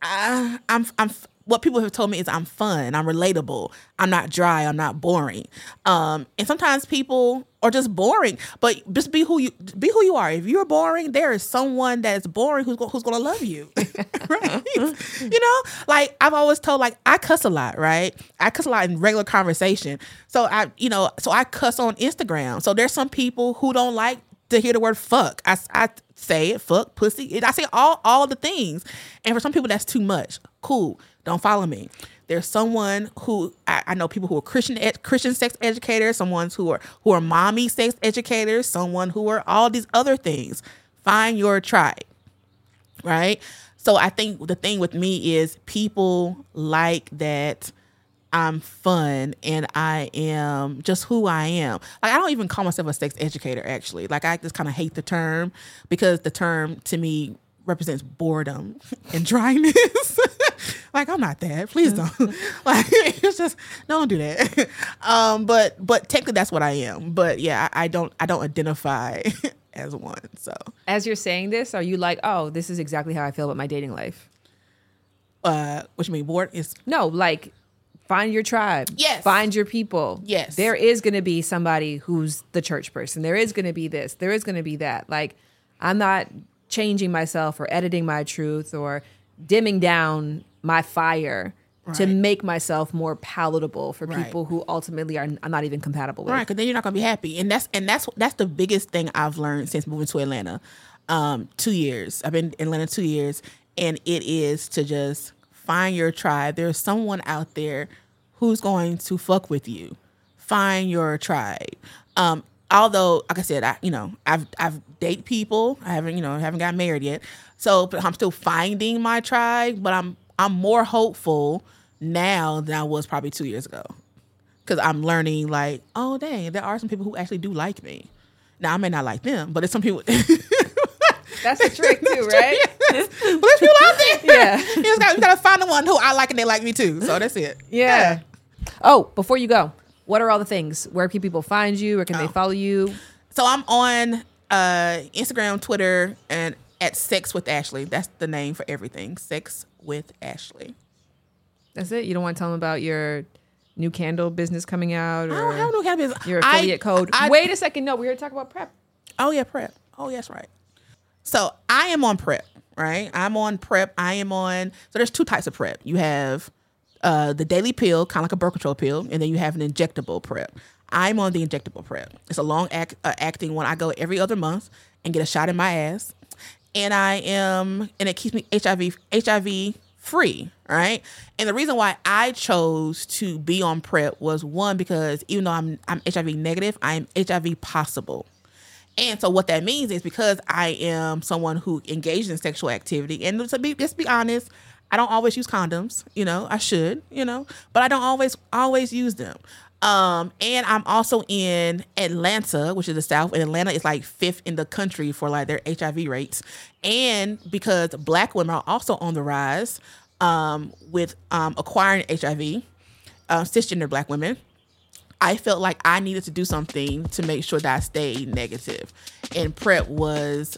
I, I'm I'm what people have told me is I'm fun, I'm relatable, I'm not dry, I'm not boring. Um, and sometimes people are just boring, but just be who you be who you are. If you're boring, there is someone that's boring who's go, who's going to love you, right? you know, like I've always told, like I cuss a lot, right? I cuss a lot in regular conversation. So I, you know, so I cuss on Instagram. So there's some people who don't like to hear the word fuck. I, I say it, fuck, pussy. I say all all the things. And for some people, that's too much. Cool. Don't follow me. There's someone who I, I know people who are Christian ed, Christian sex educators, someone who are who are mommy sex educators, someone who are all these other things. Find your tribe, right? So I think the thing with me is people like that I'm fun and I am just who I am. Like I don't even call myself a sex educator actually. Like I just kind of hate the term because the term to me represents boredom and dryness. like I'm not that. Please don't. like it's just don't do that. Um, but but technically that's what I am. But yeah, I, I don't I don't identify as one. So As you're saying this, are you like, oh, this is exactly how I feel about my dating life? uh, which you mean bored is No, like find your tribe. Yes. Find your people. Yes. There is going to be somebody who's the church person. There is going to be this. There is going to be that. Like I'm not changing myself or editing my truth or dimming down my fire to make myself more palatable for Right. people who ultimately are I'm not even compatible with. Right, because then you're not gonna be happy, and that's and that's that's the biggest thing I've learned since moving to Atlanta. Um, two years. I've been in Atlanta two years, and it is to just find your tribe. There's someone out there who's going to fuck with you. Find your tribe. Um, although, like I said, I you know I've I've date people. I haven't you know haven't got married yet, so but I'm still finding my tribe. But I'm I'm more hopeful now than I was probably two years ago because I'm learning like, oh dang, there are some people who actually do like me. Now I may not like them, but there's some people. That's the trick too, right? there's people out there. Yeah. you just gotta, you gotta find the one who I like and they like me too. So that's it. Yeah. Oh, before you go, what are all the things? Where can people find you? Where can Oh. they follow you? So I'm on uh, Instagram, Twitter, and at Sex with Ashley. That's the name for everything. Sex with Ashley. That's it. You don't want to tell them about your new candle business coming out I or don't, I don't know how to business. your I- affiliate code. I- Wait a second. No, we're here to talk about prep. Oh yeah, prep. Oh yes, right. So I am on prep, right? I'm on prep. I am on. So there's two types of prep. You have uh, the daily pill, kind of like a birth control pill, and then you have an injectable prep. I'm on the injectable prep. It's a long act, uh, acting one. I go every other month and get a shot in my ass, and I am, and it keeps me HIV HIV free, right? And the reason why I chose to be on prep was one because even though I'm I'm HIV negative, I'm HIV possible. And so what that means is because I am someone who engages in sexual activity, and to be just be honest, I don't always use condoms. You know, I should, you know, but I don't always always use them. Um, and I'm also in Atlanta, which is the South, and Atlanta is like fifth in the country for like their HIV rates. And because black women are also on the rise um, with um, acquiring HIV, uh, cisgender black women, I felt like I needed to do something to make sure that I stayed negative. And PrEP was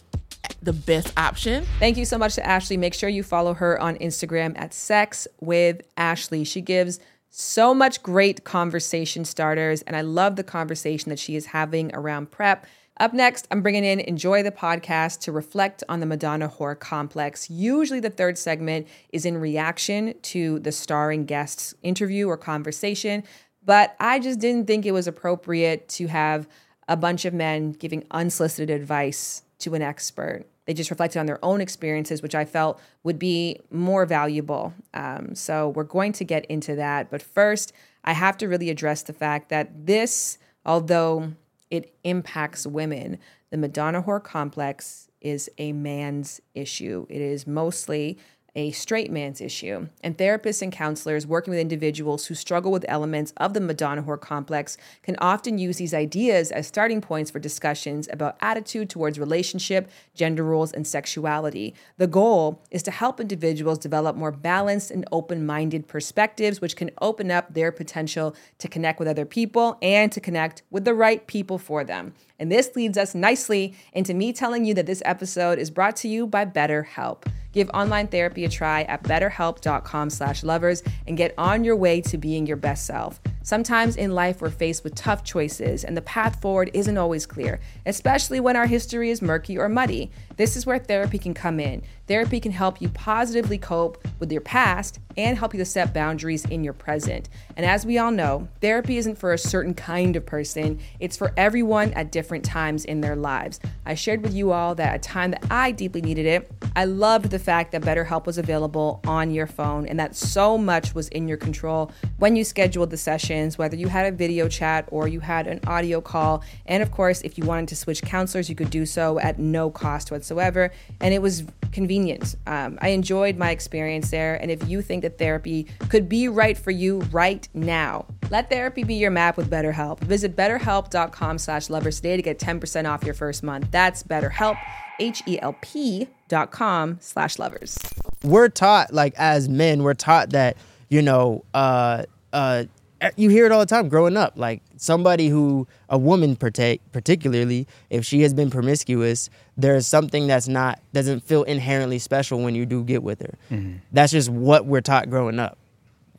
the best option. Thank you so much to Ashley. Make sure you follow her on Instagram at Sex with Ashley. She gives so much great conversation starters, and I love the conversation that she is having around prep. Up next, I'm bringing in Enjoy the Podcast to reflect on the Madonna whore complex. Usually, the third segment is in reaction to the starring guest's interview or conversation, but I just didn't think it was appropriate to have a bunch of men giving unsolicited advice to an expert. They just reflected on their own experiences, which I felt would be more valuable. Um, so we're going to get into that. But first, I have to really address the fact that this, although it impacts women, the Madonna whore complex is a man's issue. It is mostly a straight man's issue. And therapists and counselors working with individuals who struggle with elements of the Madonna whore complex can often use these ideas as starting points for discussions about attitude towards relationship, gender roles, and sexuality. The goal is to help individuals develop more balanced and open minded perspectives, which can open up their potential to connect with other people and to connect with the right people for them. And this leads us nicely into me telling you that this episode is brought to you by BetterHelp. Give online therapy a try at betterhelp.com slash lovers and get on your way to being your best self. Sometimes in life, we're faced with tough choices, and the path forward isn't always clear, especially when our history is murky or muddy. This is where therapy can come in. Therapy can help you positively cope with your past and help you to set boundaries in your present. And as we all know, therapy isn't for a certain kind of person, it's for everyone at different times in their lives. I shared with you all that a time that I deeply needed it, I loved the fact that BetterHelp was available on your phone and that so much was in your control when you scheduled the sessions, whether you had a video chat or you had an audio call. And of course, if you wanted to switch counselors, you could do so at no cost whatsoever. And it was convenient. Um, I enjoyed my experience there. And if you think that therapy could be right for you right now, let therapy be your map with BetterHelp. Visit betterhelp.com slash lovers today to get 10% off your first month. That's BetterHelp, H-E-L-P dot com slash lovers. we're taught like as men we're taught that you know uh uh Eh, you hear it all the time growing up like somebody who a woman parta- particularly if she has been promiscuous there's something that's not doesn't feel inherently special when you do get with her mm-hmm. that's just what we're taught growing up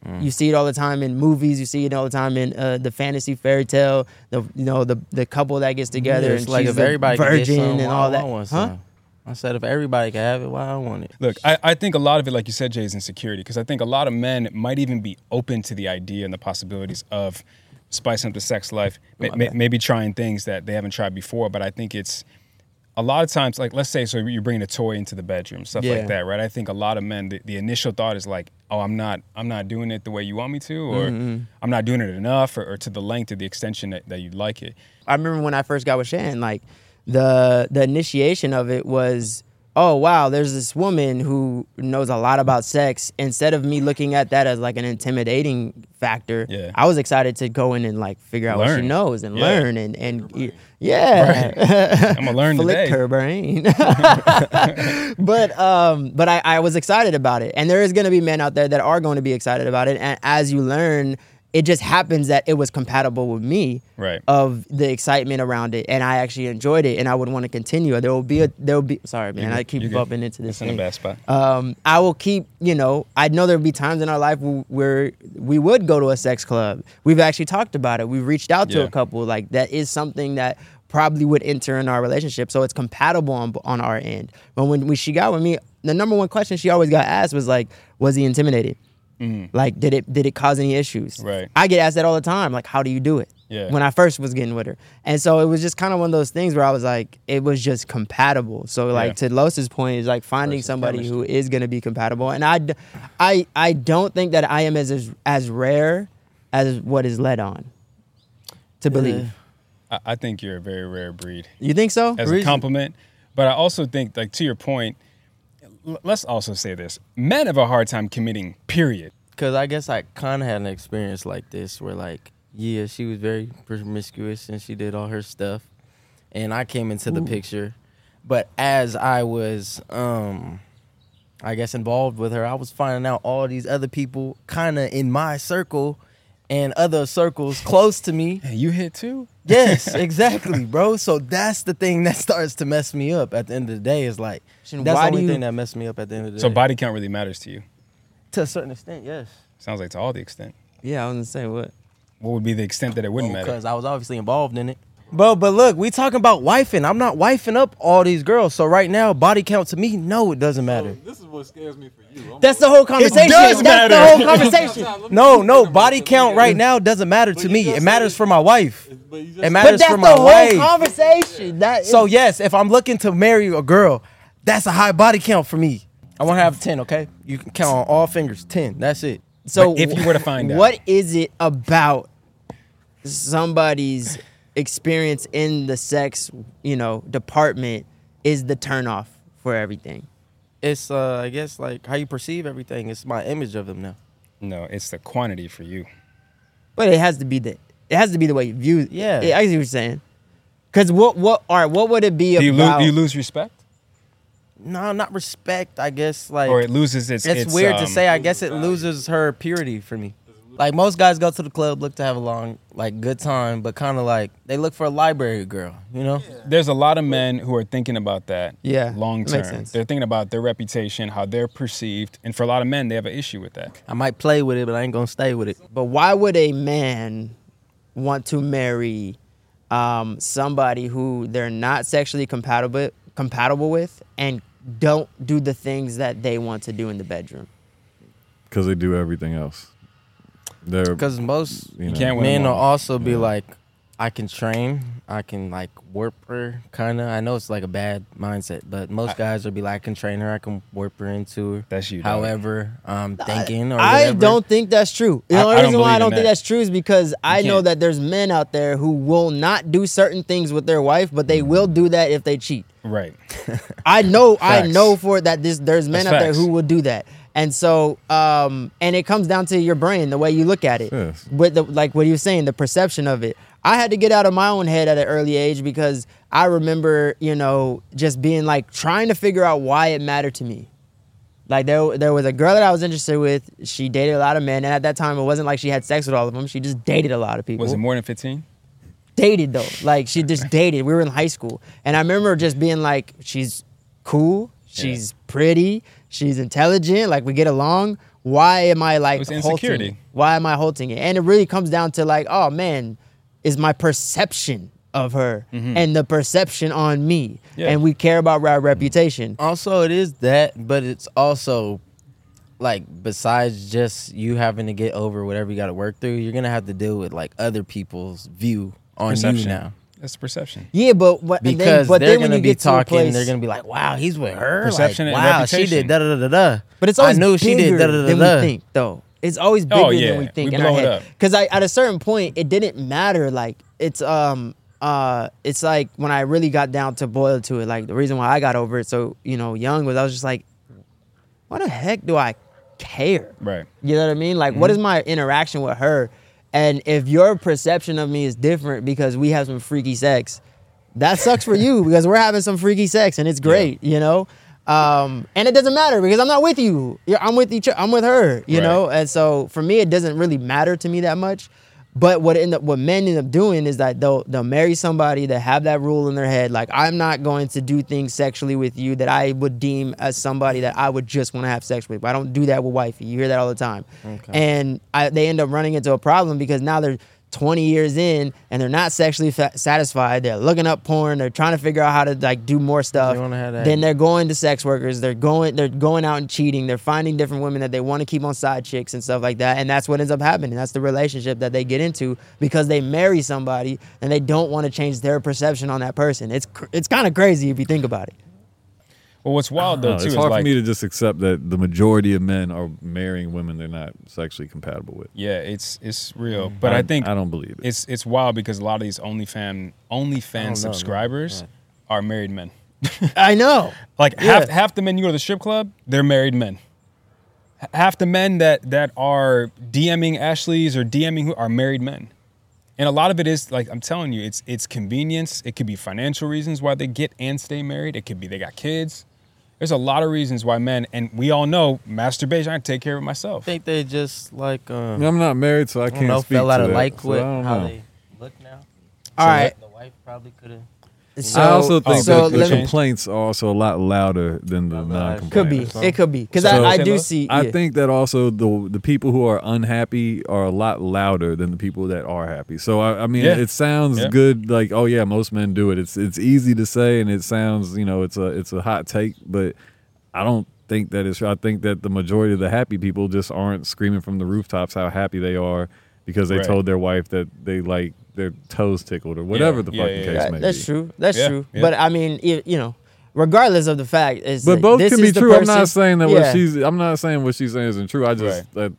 mm. you see it all the time in movies. You see it all the time in uh, the fantasy fairy tale. The you know the the couple that gets mm-hmm. together it's and like she's if everybody virgin and all that. one, Huh? I said if everybody could have it, why I want it? Look, I, I think a lot of it, like you said, Jay, is insecurity because I think a lot of men might even be open to the idea and the possibilities of spicing up the sex life, may, may- maybe trying things that they haven't tried before. But I think it's a lot of times, like let's say, so you're bringing a toy into the bedroom, stuff Yeah. like that, right? I think a lot of men, the, the initial thought is like, oh, I'm not, I'm not doing it the way you want me to, or mm-hmm. I'm not doing it enough, or, or to the length or the extension that, that you'd like it. I remember when I first got with Shan, like the the initiation of it was, oh wow, there's this woman who knows a lot about sex. Instead of me looking at that as like an intimidating factor, Yeah. I was excited to go in and like figure out what she knows and Yeah. learn and and yeah, I'm gonna learn flick today. her brain. but um, but I, I was excited about it, and there is to be men out there that are going to be excited about it. And as you learn, it just happens that it was compatible with me, Right. Of the excitement around it, and I actually enjoyed it, and I would want to continue. There will be a there will be. Sorry, man, I keep bumping into this It's in a bad spot. Um, I will keep, you know, I know there'll be times in our life where, where we would go to a sex club. We've actually talked about it. We've reached out to Yeah. a couple. Like that is something that probably would enter in our relationship. So it's compatible on, on our end. But when, when she got with me, the number one question she always got asked was like, was he intimidated? Mm-hmm. Like, did it did it cause any issues? Right. I get asked that all the time. Like, how do you do it? Yeah. When I first was getting with her, and so it was just kind of one of those things where I was like, it was just compatible. So like Yeah. to Los's point is like finding somebody who is going to be compatible, and I, I I don't think that I am as as, as rare as what is led on to believe. I, I think you're a very rare breed. You think so? as a compliment. But I also think, like to your point, let's also say this: men have a hard time committing. Period. Cause I guess I kind of had an experience like this where like yeah she was very promiscuous and she did all her stuff, and I came into the picture, but as I was um, I guess involved with her, I was finding out all these other people kind of in my circle, and other circles close to me. Hey, you hit too. Yes, exactly, bro. So that's the thing that starts to mess me up at the end of the day. Is like Shin, that's why the do only you- thing that messed me up at the end of the So day. So body count really matters to you. to a certain extent, yes. Sounds like to all the extent. Yeah, I was gonna say what. What would be the extent that it wouldn't oh, matter? because I was obviously involved in it. Bro, but look, we talking about wifing. I'm not wifing up all these girls. So right now, body count to me, no, it doesn't matter. This is what scares me for you. I'm That's the whole conversation. It does That's the matter. whole conversation. No, no, body count right now doesn't matter to me. It matters for my wife. But you just It but matters that's for the my whole wife. conversation. That So yes, if I'm looking to marry a girl, that's a high body count for me. I want to have ten. Okay, you can count on all fingers. Ten. That's it. So But if you were to find out. what is it about somebody's experience in the sex, you know, department is the turnoff for everything? It's uh, I guess like how you perceive everything. It's my image of them now. No, it's the quantity for you. But it has to be the it has to be the way you view. Yeah. I see what you're saying. Cause what what all right? What would it be Do you, lo- about? do you lose respect, No, not respect. I guess like or it loses its? it's, its, weird to um, say. I guess it loses her purity for me. Like most guys go to the club, look to have a long, like good time, but kind of like they look for a library girl, you know? There's a lot of men who are thinking about that. Yeah, long term. They're thinking about their reputation, how they're perceived, and for a lot of men, they have an issue with that. I might play with it, but I ain't gonna stay with it. But why would a man want to marry um, somebody who they're not sexually compatible compatible with and don't do the things that they want to do in the bedroom? Because they do everything else. They're Because most you know, can't men will all. also be like, I can train, I can like warp her, kind of. I know it's like a bad mindset, but most guys will be like, I can train her, I can warp her into her. That's you. dog. However, I'm thinking or I whatever. don't think that's true. The I- only I don't reason why I don't think that. that's true is because I know can't. that there's men out there who will not do certain things with their wife, but they will do that if they cheat. right. I know, I know for that this there's men That's out there who will do that, and so um, and it comes down to your brain, the way you look at it, Yes. with the like what you were saying, the perception of it. I had to get out of my own head at an early age because I remember, you know, just being like trying to figure out why it mattered to me. Like there, there was a girl that I was interested with. She dated a lot of men, and at that time, it wasn't like she had sex with all of them. She just dated a lot of people Was it more than 15? dated though. Like she just dated. We were in high school, and I remember just being like, she's cool, she's pretty, she's intelligent. Like we get along. Why am I like was halting insecurity. it? Why am I halting it? And it really comes down to like, oh man, is my perception of her and the perception on me, Mm-hmm. Yeah. and we care about our reputation. Also, it is that, but it's also like besides just you having to get over whatever you got to work through, you're gonna have to deal with like other people's view on you now. That's perception. Yeah, but what, and then, Because but they're then when gonna you be get to a talking, place, they're gonna be like, "Wow, he's with her." Perception like, and wow, she did da da da da. But it's always I knew she did bigger da da da than da. we think, though. It's always bigger Oh, yeah. than we think We in our it head. up. Because I, at a certain point, it didn't matter. Like it's um uh it's like when I really got down to boil to it. Like the reason why I got over it so you know young was I was just like, why the heck do I care? Right. You know what I mean? Like, what is my interaction with her? And if your perception of me is different because we have some freaky sex, that sucks for you because we're having some freaky sex and it's great, you know? Um, and it doesn't matter because I'm not with you. I'm with each. I'm with her, you Right. know. And so for me, it doesn't really matter to me that much. But what end up, what men end up doing is that they'll they'll marry somebody that have that rule in their head, like I'm not going to do things sexually with you that I would deem as somebody that I would just want to have sex with. But I don't do that with wifey. You hear that all the time, and I, they end up running into a problem because now they're 20 years in and they're not sexually fa- satisfied. They're looking up porn. They're trying to figure out how to like do more stuff. They have that- Then they're going to sex workers. They're going. They're going out and cheating. They're finding different women that they want to keep on side chicks and stuff like that. And that's what ends up happening. That's the relationship that they get into because they marry somebody and they don't want to change their perception on that person. It's cr- it's kind of crazy if you think about it. Well, what's wild though uh, No, too it's is hard like for me to just accept that the majority of men are marrying women they're not sexually compatible with. yeah, it's it's real. Mm. But I, think I don't believe it. it's it's wild because a lot of these OnlyFan I don't know, OnlyFans oh, man. subscribers Yeah. are married men. I know. Like Yeah. half half the men you go to the strip club, they're married men. Half the men that that are DMing Ashley's or DMing who are married men. And a lot of it is like I'm telling you, it's it's convenience. It could be financial reasons why they get and stay married. It could be they got kids. There's a lot of reasons why men, and we all know masturbation. I take care of myself. I think they just like um, I'm not married, so I I can't don't know, speak fell out to of that, like so with I don't how know. they look now. All right. The wife probably could have. So, I also think so that the me- complaints are also a lot louder than the non-complaints. could be. It could be because So- I, I do low? see. I think that also the the people who are unhappy are a lot louder than the people that are happy. So I, I mean, Yeah. it sounds Yeah. good, like oh yeah, most men do it. It's it's easy to say, and it sounds you know it's a it's a hot take, but I don't think that it's. I think that the majority of the happy people just aren't screaming from the rooftops how happy they are because they Right. told their wife that they like their toes tickled or whatever the Yeah, fucking yeah, case yeah. may That- that's be. true. That's Yeah, true. yeah. But I mean, you, you know, regardless of the fact, is But that both this can be is the true. I'm person- not saying that Yeah. what she's. I'm not saying what she's saying isn't true. I just Right. that.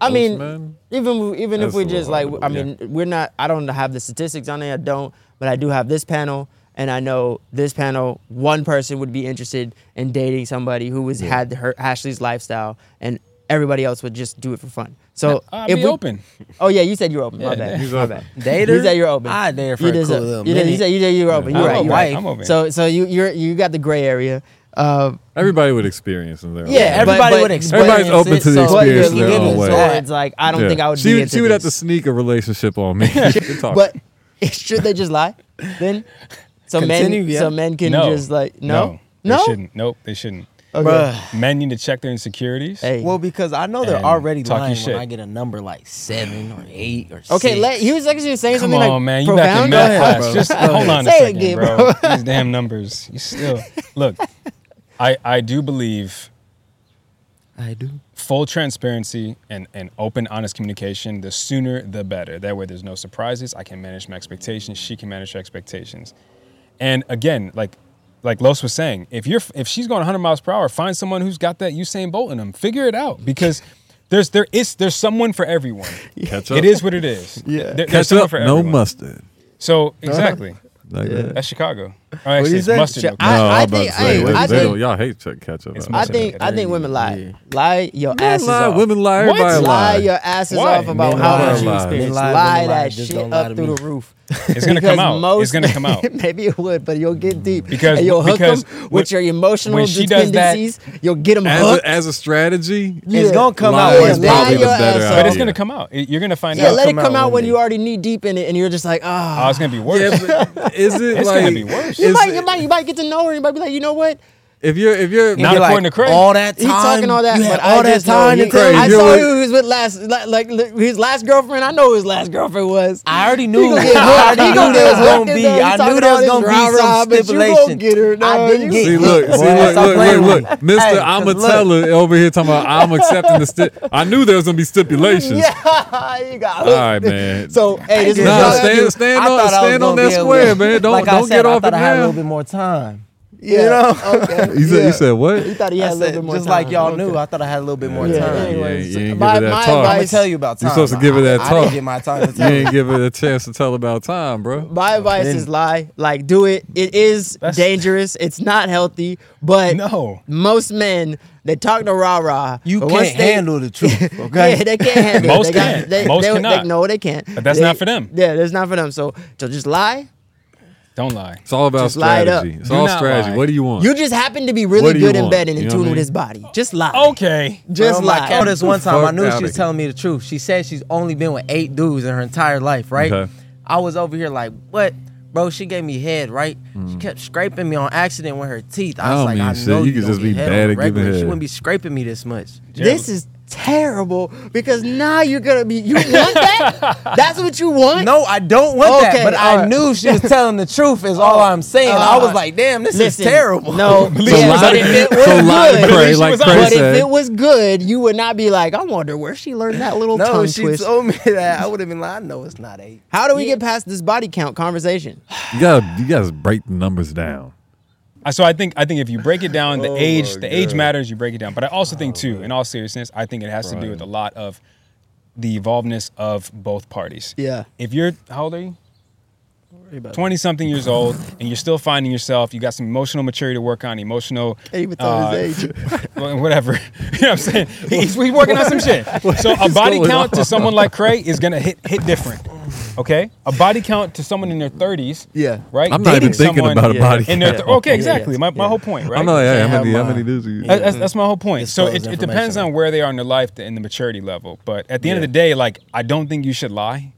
I most mean, men- even even if That's we a just little like, hard to I believe. mean, we're not. I don't have the statistics on it. I don't, but I do have this panel, and I know this panel. One person would be interested in dating somebody who was had her Ashley's lifestyle, and everybody else would just do it for fun. So I'll if be we, open. Oh yeah, you said you're open. My bad. He's My open. bad. Dater? You said you're open. I there for you a cool little you, did, you said you, you were open. You're right. Open. You're right. I'm open. So so you you're you got the gray area. Uh, everybody would experience in their yeah, own everybody but, would experience. Everybody's open it, to the so experience in their own way. It's like I don't yeah. think I would. She, would, she would have to sneak a relationship on me. but should they just lie? Then so Continue, men yeah. so men can no. just like no no, no? They shouldn't. Nope, they shouldn't. Okay. Bruh. Men need to check their insecurities. Hey. Well, because I know they're And already talk lying shit. when I get a number like seven or eight or Okay, let, he was actually saying Come something like on, man. You back in profound. math class. bro. Just hold on a second, again, bro. These damn numbers. You still look. I I do believe I do. full transparency and, and open, honest communication, the sooner the better. That way, there's no surprises. I can manage my expectations. She can manage her expectations. And again, like like Los was saying, if you're if she's going 100 miles per hour, find someone who's got that Usain Bolt in them. Figure it out because there's there is there's someone for everyone. Catch up. It is what it is. yeah, there, there's for everyone. no mustard. So exactly, like yeah. that. that's Chicago. I What you say? mustard. Ch- I- I think- I think- y'all hate ketchup. I think I think women lie. Lie your men asses lie, off. women lie, What? lie. lie your asses Why? off about Men how much you Lie. Lie, lie that Just shit up through me. the roof. it's gonna come out. It's gonna come out. maybe it would, but you'll get deep. Because- and you'll hook because them when- with your emotional she does that- dependencies. you'll get them As hooked. a, as a strategy, It's gonna come out. is when- lie probably the your better ass off. But it's gonna come out. You're gonna find yeah, out. let it come out when you already knee deep in it, and you're just like, ah. Oh, it's gonna be worse. Yeah, is it It's like gonna be worse you might, you might, you might get to know her. And you might be like, you know what? If you're if you're not according like, to Craig, all that time, he's talking all that. All I that time Craig. I saw who was with last, like his last girlfriend. I know who his last girlfriend was. I already knew. He gonna. I knew there was gonna be. I knew there was gonna be some stipulation. I didn't get. See, look, see, look, look, look, Mister. I'm a teller over here talking about I'm accepting the. stip. I knew there was gonna be stipulations. Yeah, you got. All right, man. So hey, this is stand stand on stand on that square, man. Don't don't get off it now. A little bit more time. Yeah. You know? Okay. you, said, yeah. you said what? You thought he had a little said, bit more Just time. like y'all okay. knew, I thought I had a little bit more yeah. time. Yeah, you ain't my, that talk. I'm going to tell you about time. You're supposed to give her that talk. I didn't get my time to tell you. ain't give it a chance to tell about time, bro. My advice is lie. Like, do it. It is dangerous. It's not healthy. But no. most men they talk to rah rah. You can't they, handle the truth. Okay, yeah, they can't handle. Most it. They can. They, Most they, cannot. They, no, they can't. But that's not for them. Yeah, that's not for them. So, so just lie. Don't lie. It's all about just strategy. It's do all strategy. Lie. What do you want? You just happen to be really good in bed and in tune with his body. Just lie. Okay. Just Bro, lie. I told this one time. I knew she was telling me the truth. She said she's only been with eight dudes in her entire life, right? Okay. I was over here like, what? Bro, she gave me head, right? Mm. She kept scraping me on accident with her teeth. I, I was like, I know you, you could just be bad at giving head. She wouldn't be scraping me this much. This is terrible because now you're gonna be you want that? That's what you want? No, I don't want okay, that. But I knew she was telling the truth is all oh, I'm saying. Uh, I was uh-huh. like, damn, this listen, is terrible. No, but if it was good, you would not be like, I wonder where she learned that little no, tongue she twist. told me that. I would have been like, I know it's not eight. How do we yeah. get past this body count conversation? You gotta you gotta break the numbers down so I think I think if you break it down, the oh age the God. age matters. You break it down, but I also wow, think oh too, in all seriousness, I think it has Brian. to do with a lot of the evolvedness of both parties. Yeah. If you're how old are you? 20 something years old and you're still finding yourself you got some emotional maturity to work on emotional even though uh, his age. whatever. You know what i'm saying? He's, he's working on some shit. So a body count on? to someone like Craig is gonna hit hit different okay? A body count to someone in their 30s yeah. right? I'm not even thinking about a body in their th- okay exactly yeah, yeah. My, my whole point right? I'm not yeah, how, many, how many dudes you uh, that's, that's, my whole point. So it, it, depends on where they are in their life and the maturity level but at the end of the day like i don't think you should lie.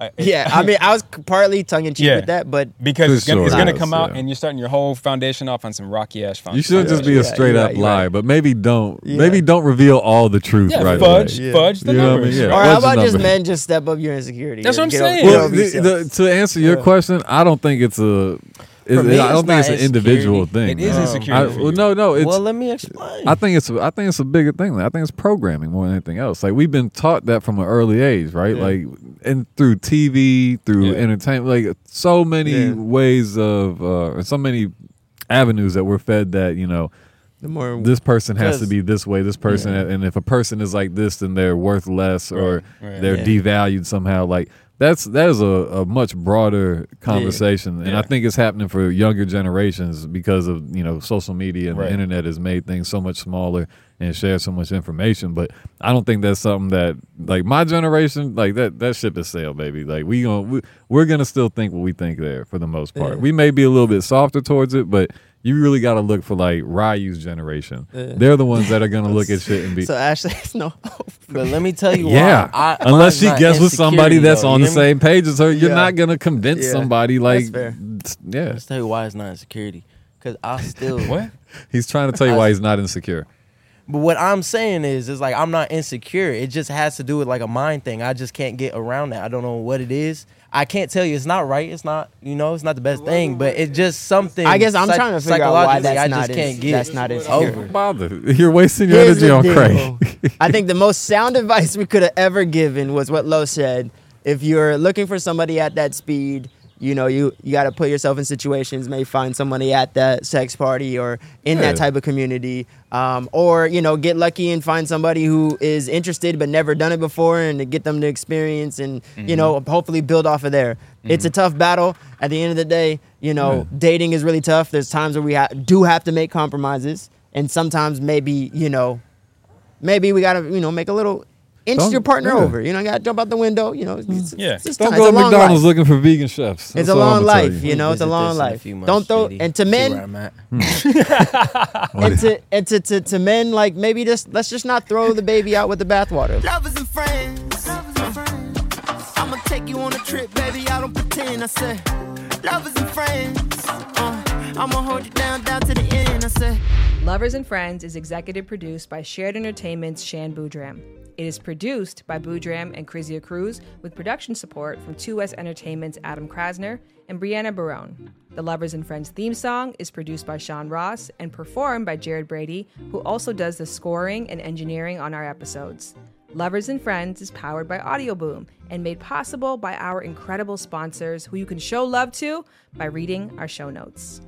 I, yeah, I mean, I was partly tongue in cheek yeah. with that, but because it's gonna, it's gonna come out, yeah. and you're starting your whole foundation off on some rocky ass foundation. You should just be a straight up lie, but maybe don't, maybe don't reveal all the truth. Yeah, right fudge, away. fudge the you numbers. I mean? Or how about just men just step up your insecurity? That's what I'm saying. Well, the, the, to answer your question, I don't think it's a me, I don't think it's an individual thing. It is no. insecurity. I, well, no, no. well, let me explain. I think it's. I think it's a bigger thing. I think it's programming more than anything else. Like we've been taught that from an early age, right? Yeah. Like and through TV, through yeah. entertainment, like so many yeah. ways of, uh, so many avenues that we're fed that you know. The more this person has to be this way, this person, and if a person is like this, then they're worth less or right, they're devalued somehow. Like that's that is a, a much broader conversation yeah. and yeah. i think it's happening for younger generations because of you know social media and right. the internet has made things so much smaller and share so much information but i don't think that's something that like my generation like that that ship is sailed baby like we gonna we, we're gonna still think what we think there for the most part yeah. we may be a little bit softer towards it but you really got to look for like Ryu's generation. They're the ones that are gonna look at shit and be. So Ashley has no hope. But let me tell you why. yeah, I- unless she not gets with somebody that's though, on you the hear me? same page as her, you're Yeah. not gonna convince Yeah. somebody like, fair. yeah. Let's tell you why it's not insecurity. Because I still What? He's trying to tell you why he's not insecure. But what I'm saying is, is like I'm not insecure. It just has to do with like a mind thing. I just can't get around that. I don't know what it is. I can't tell you. It's not right. It's not. You know, it's not the best thing. But it's just something. I guess I'm psych- trying to figure out why that's I not can't ins- get. that's not insecure. over. Bother. You're wasting your Here's energy on deal. Craig. I think the most sound advice we could have ever given was what Lo said. If you're looking for somebody at that speed, you know, you, you got to put yourself in situations, may find somebody at that sex party or in Yeah. that type of community. Um, or, you know, get lucky and find somebody who is interested but never done it before and to get them to experience and, you know, hopefully build off of there. It's a tough battle. At the end of the day, you know, dating is really tough. There's times where we ha- do have to make compromises. And sometimes maybe, you know, maybe we gotta you know make a little inch Don't- your partner yeah. over. You know, gotta jump out the window. You know, it's, Yeah. it's, it's Don't time. go It's to a long McDonald's life. looking for vegan chefs. It's a long life, you know. It's a long this in a life. Don't throw Speedy. and to men where I'm at. and to and to, to to men like maybe just let's just not throw the baby out with the bathwater. Lovers and friends. Lovers and friends. I'ma take you on a trip, baby. I don't pretend. I said, lovers and friends. Uh, I'ma hold you down, down to the end. I said. Lovers and Friends is executive produced by Shared Entertainment's Shan Boodram. It is produced by Boodram and Krizia Cruz with production support from 2S Entertainment's Adam Krasner and Brianna Barone. The Lovers and Friends theme song is produced by Sean Ross and performed by Jared Brady, who also does the scoring and engineering on our episodes. Lovers and Friends is powered by Audioboom and made possible by our incredible sponsors who you can show love to by reading our show notes.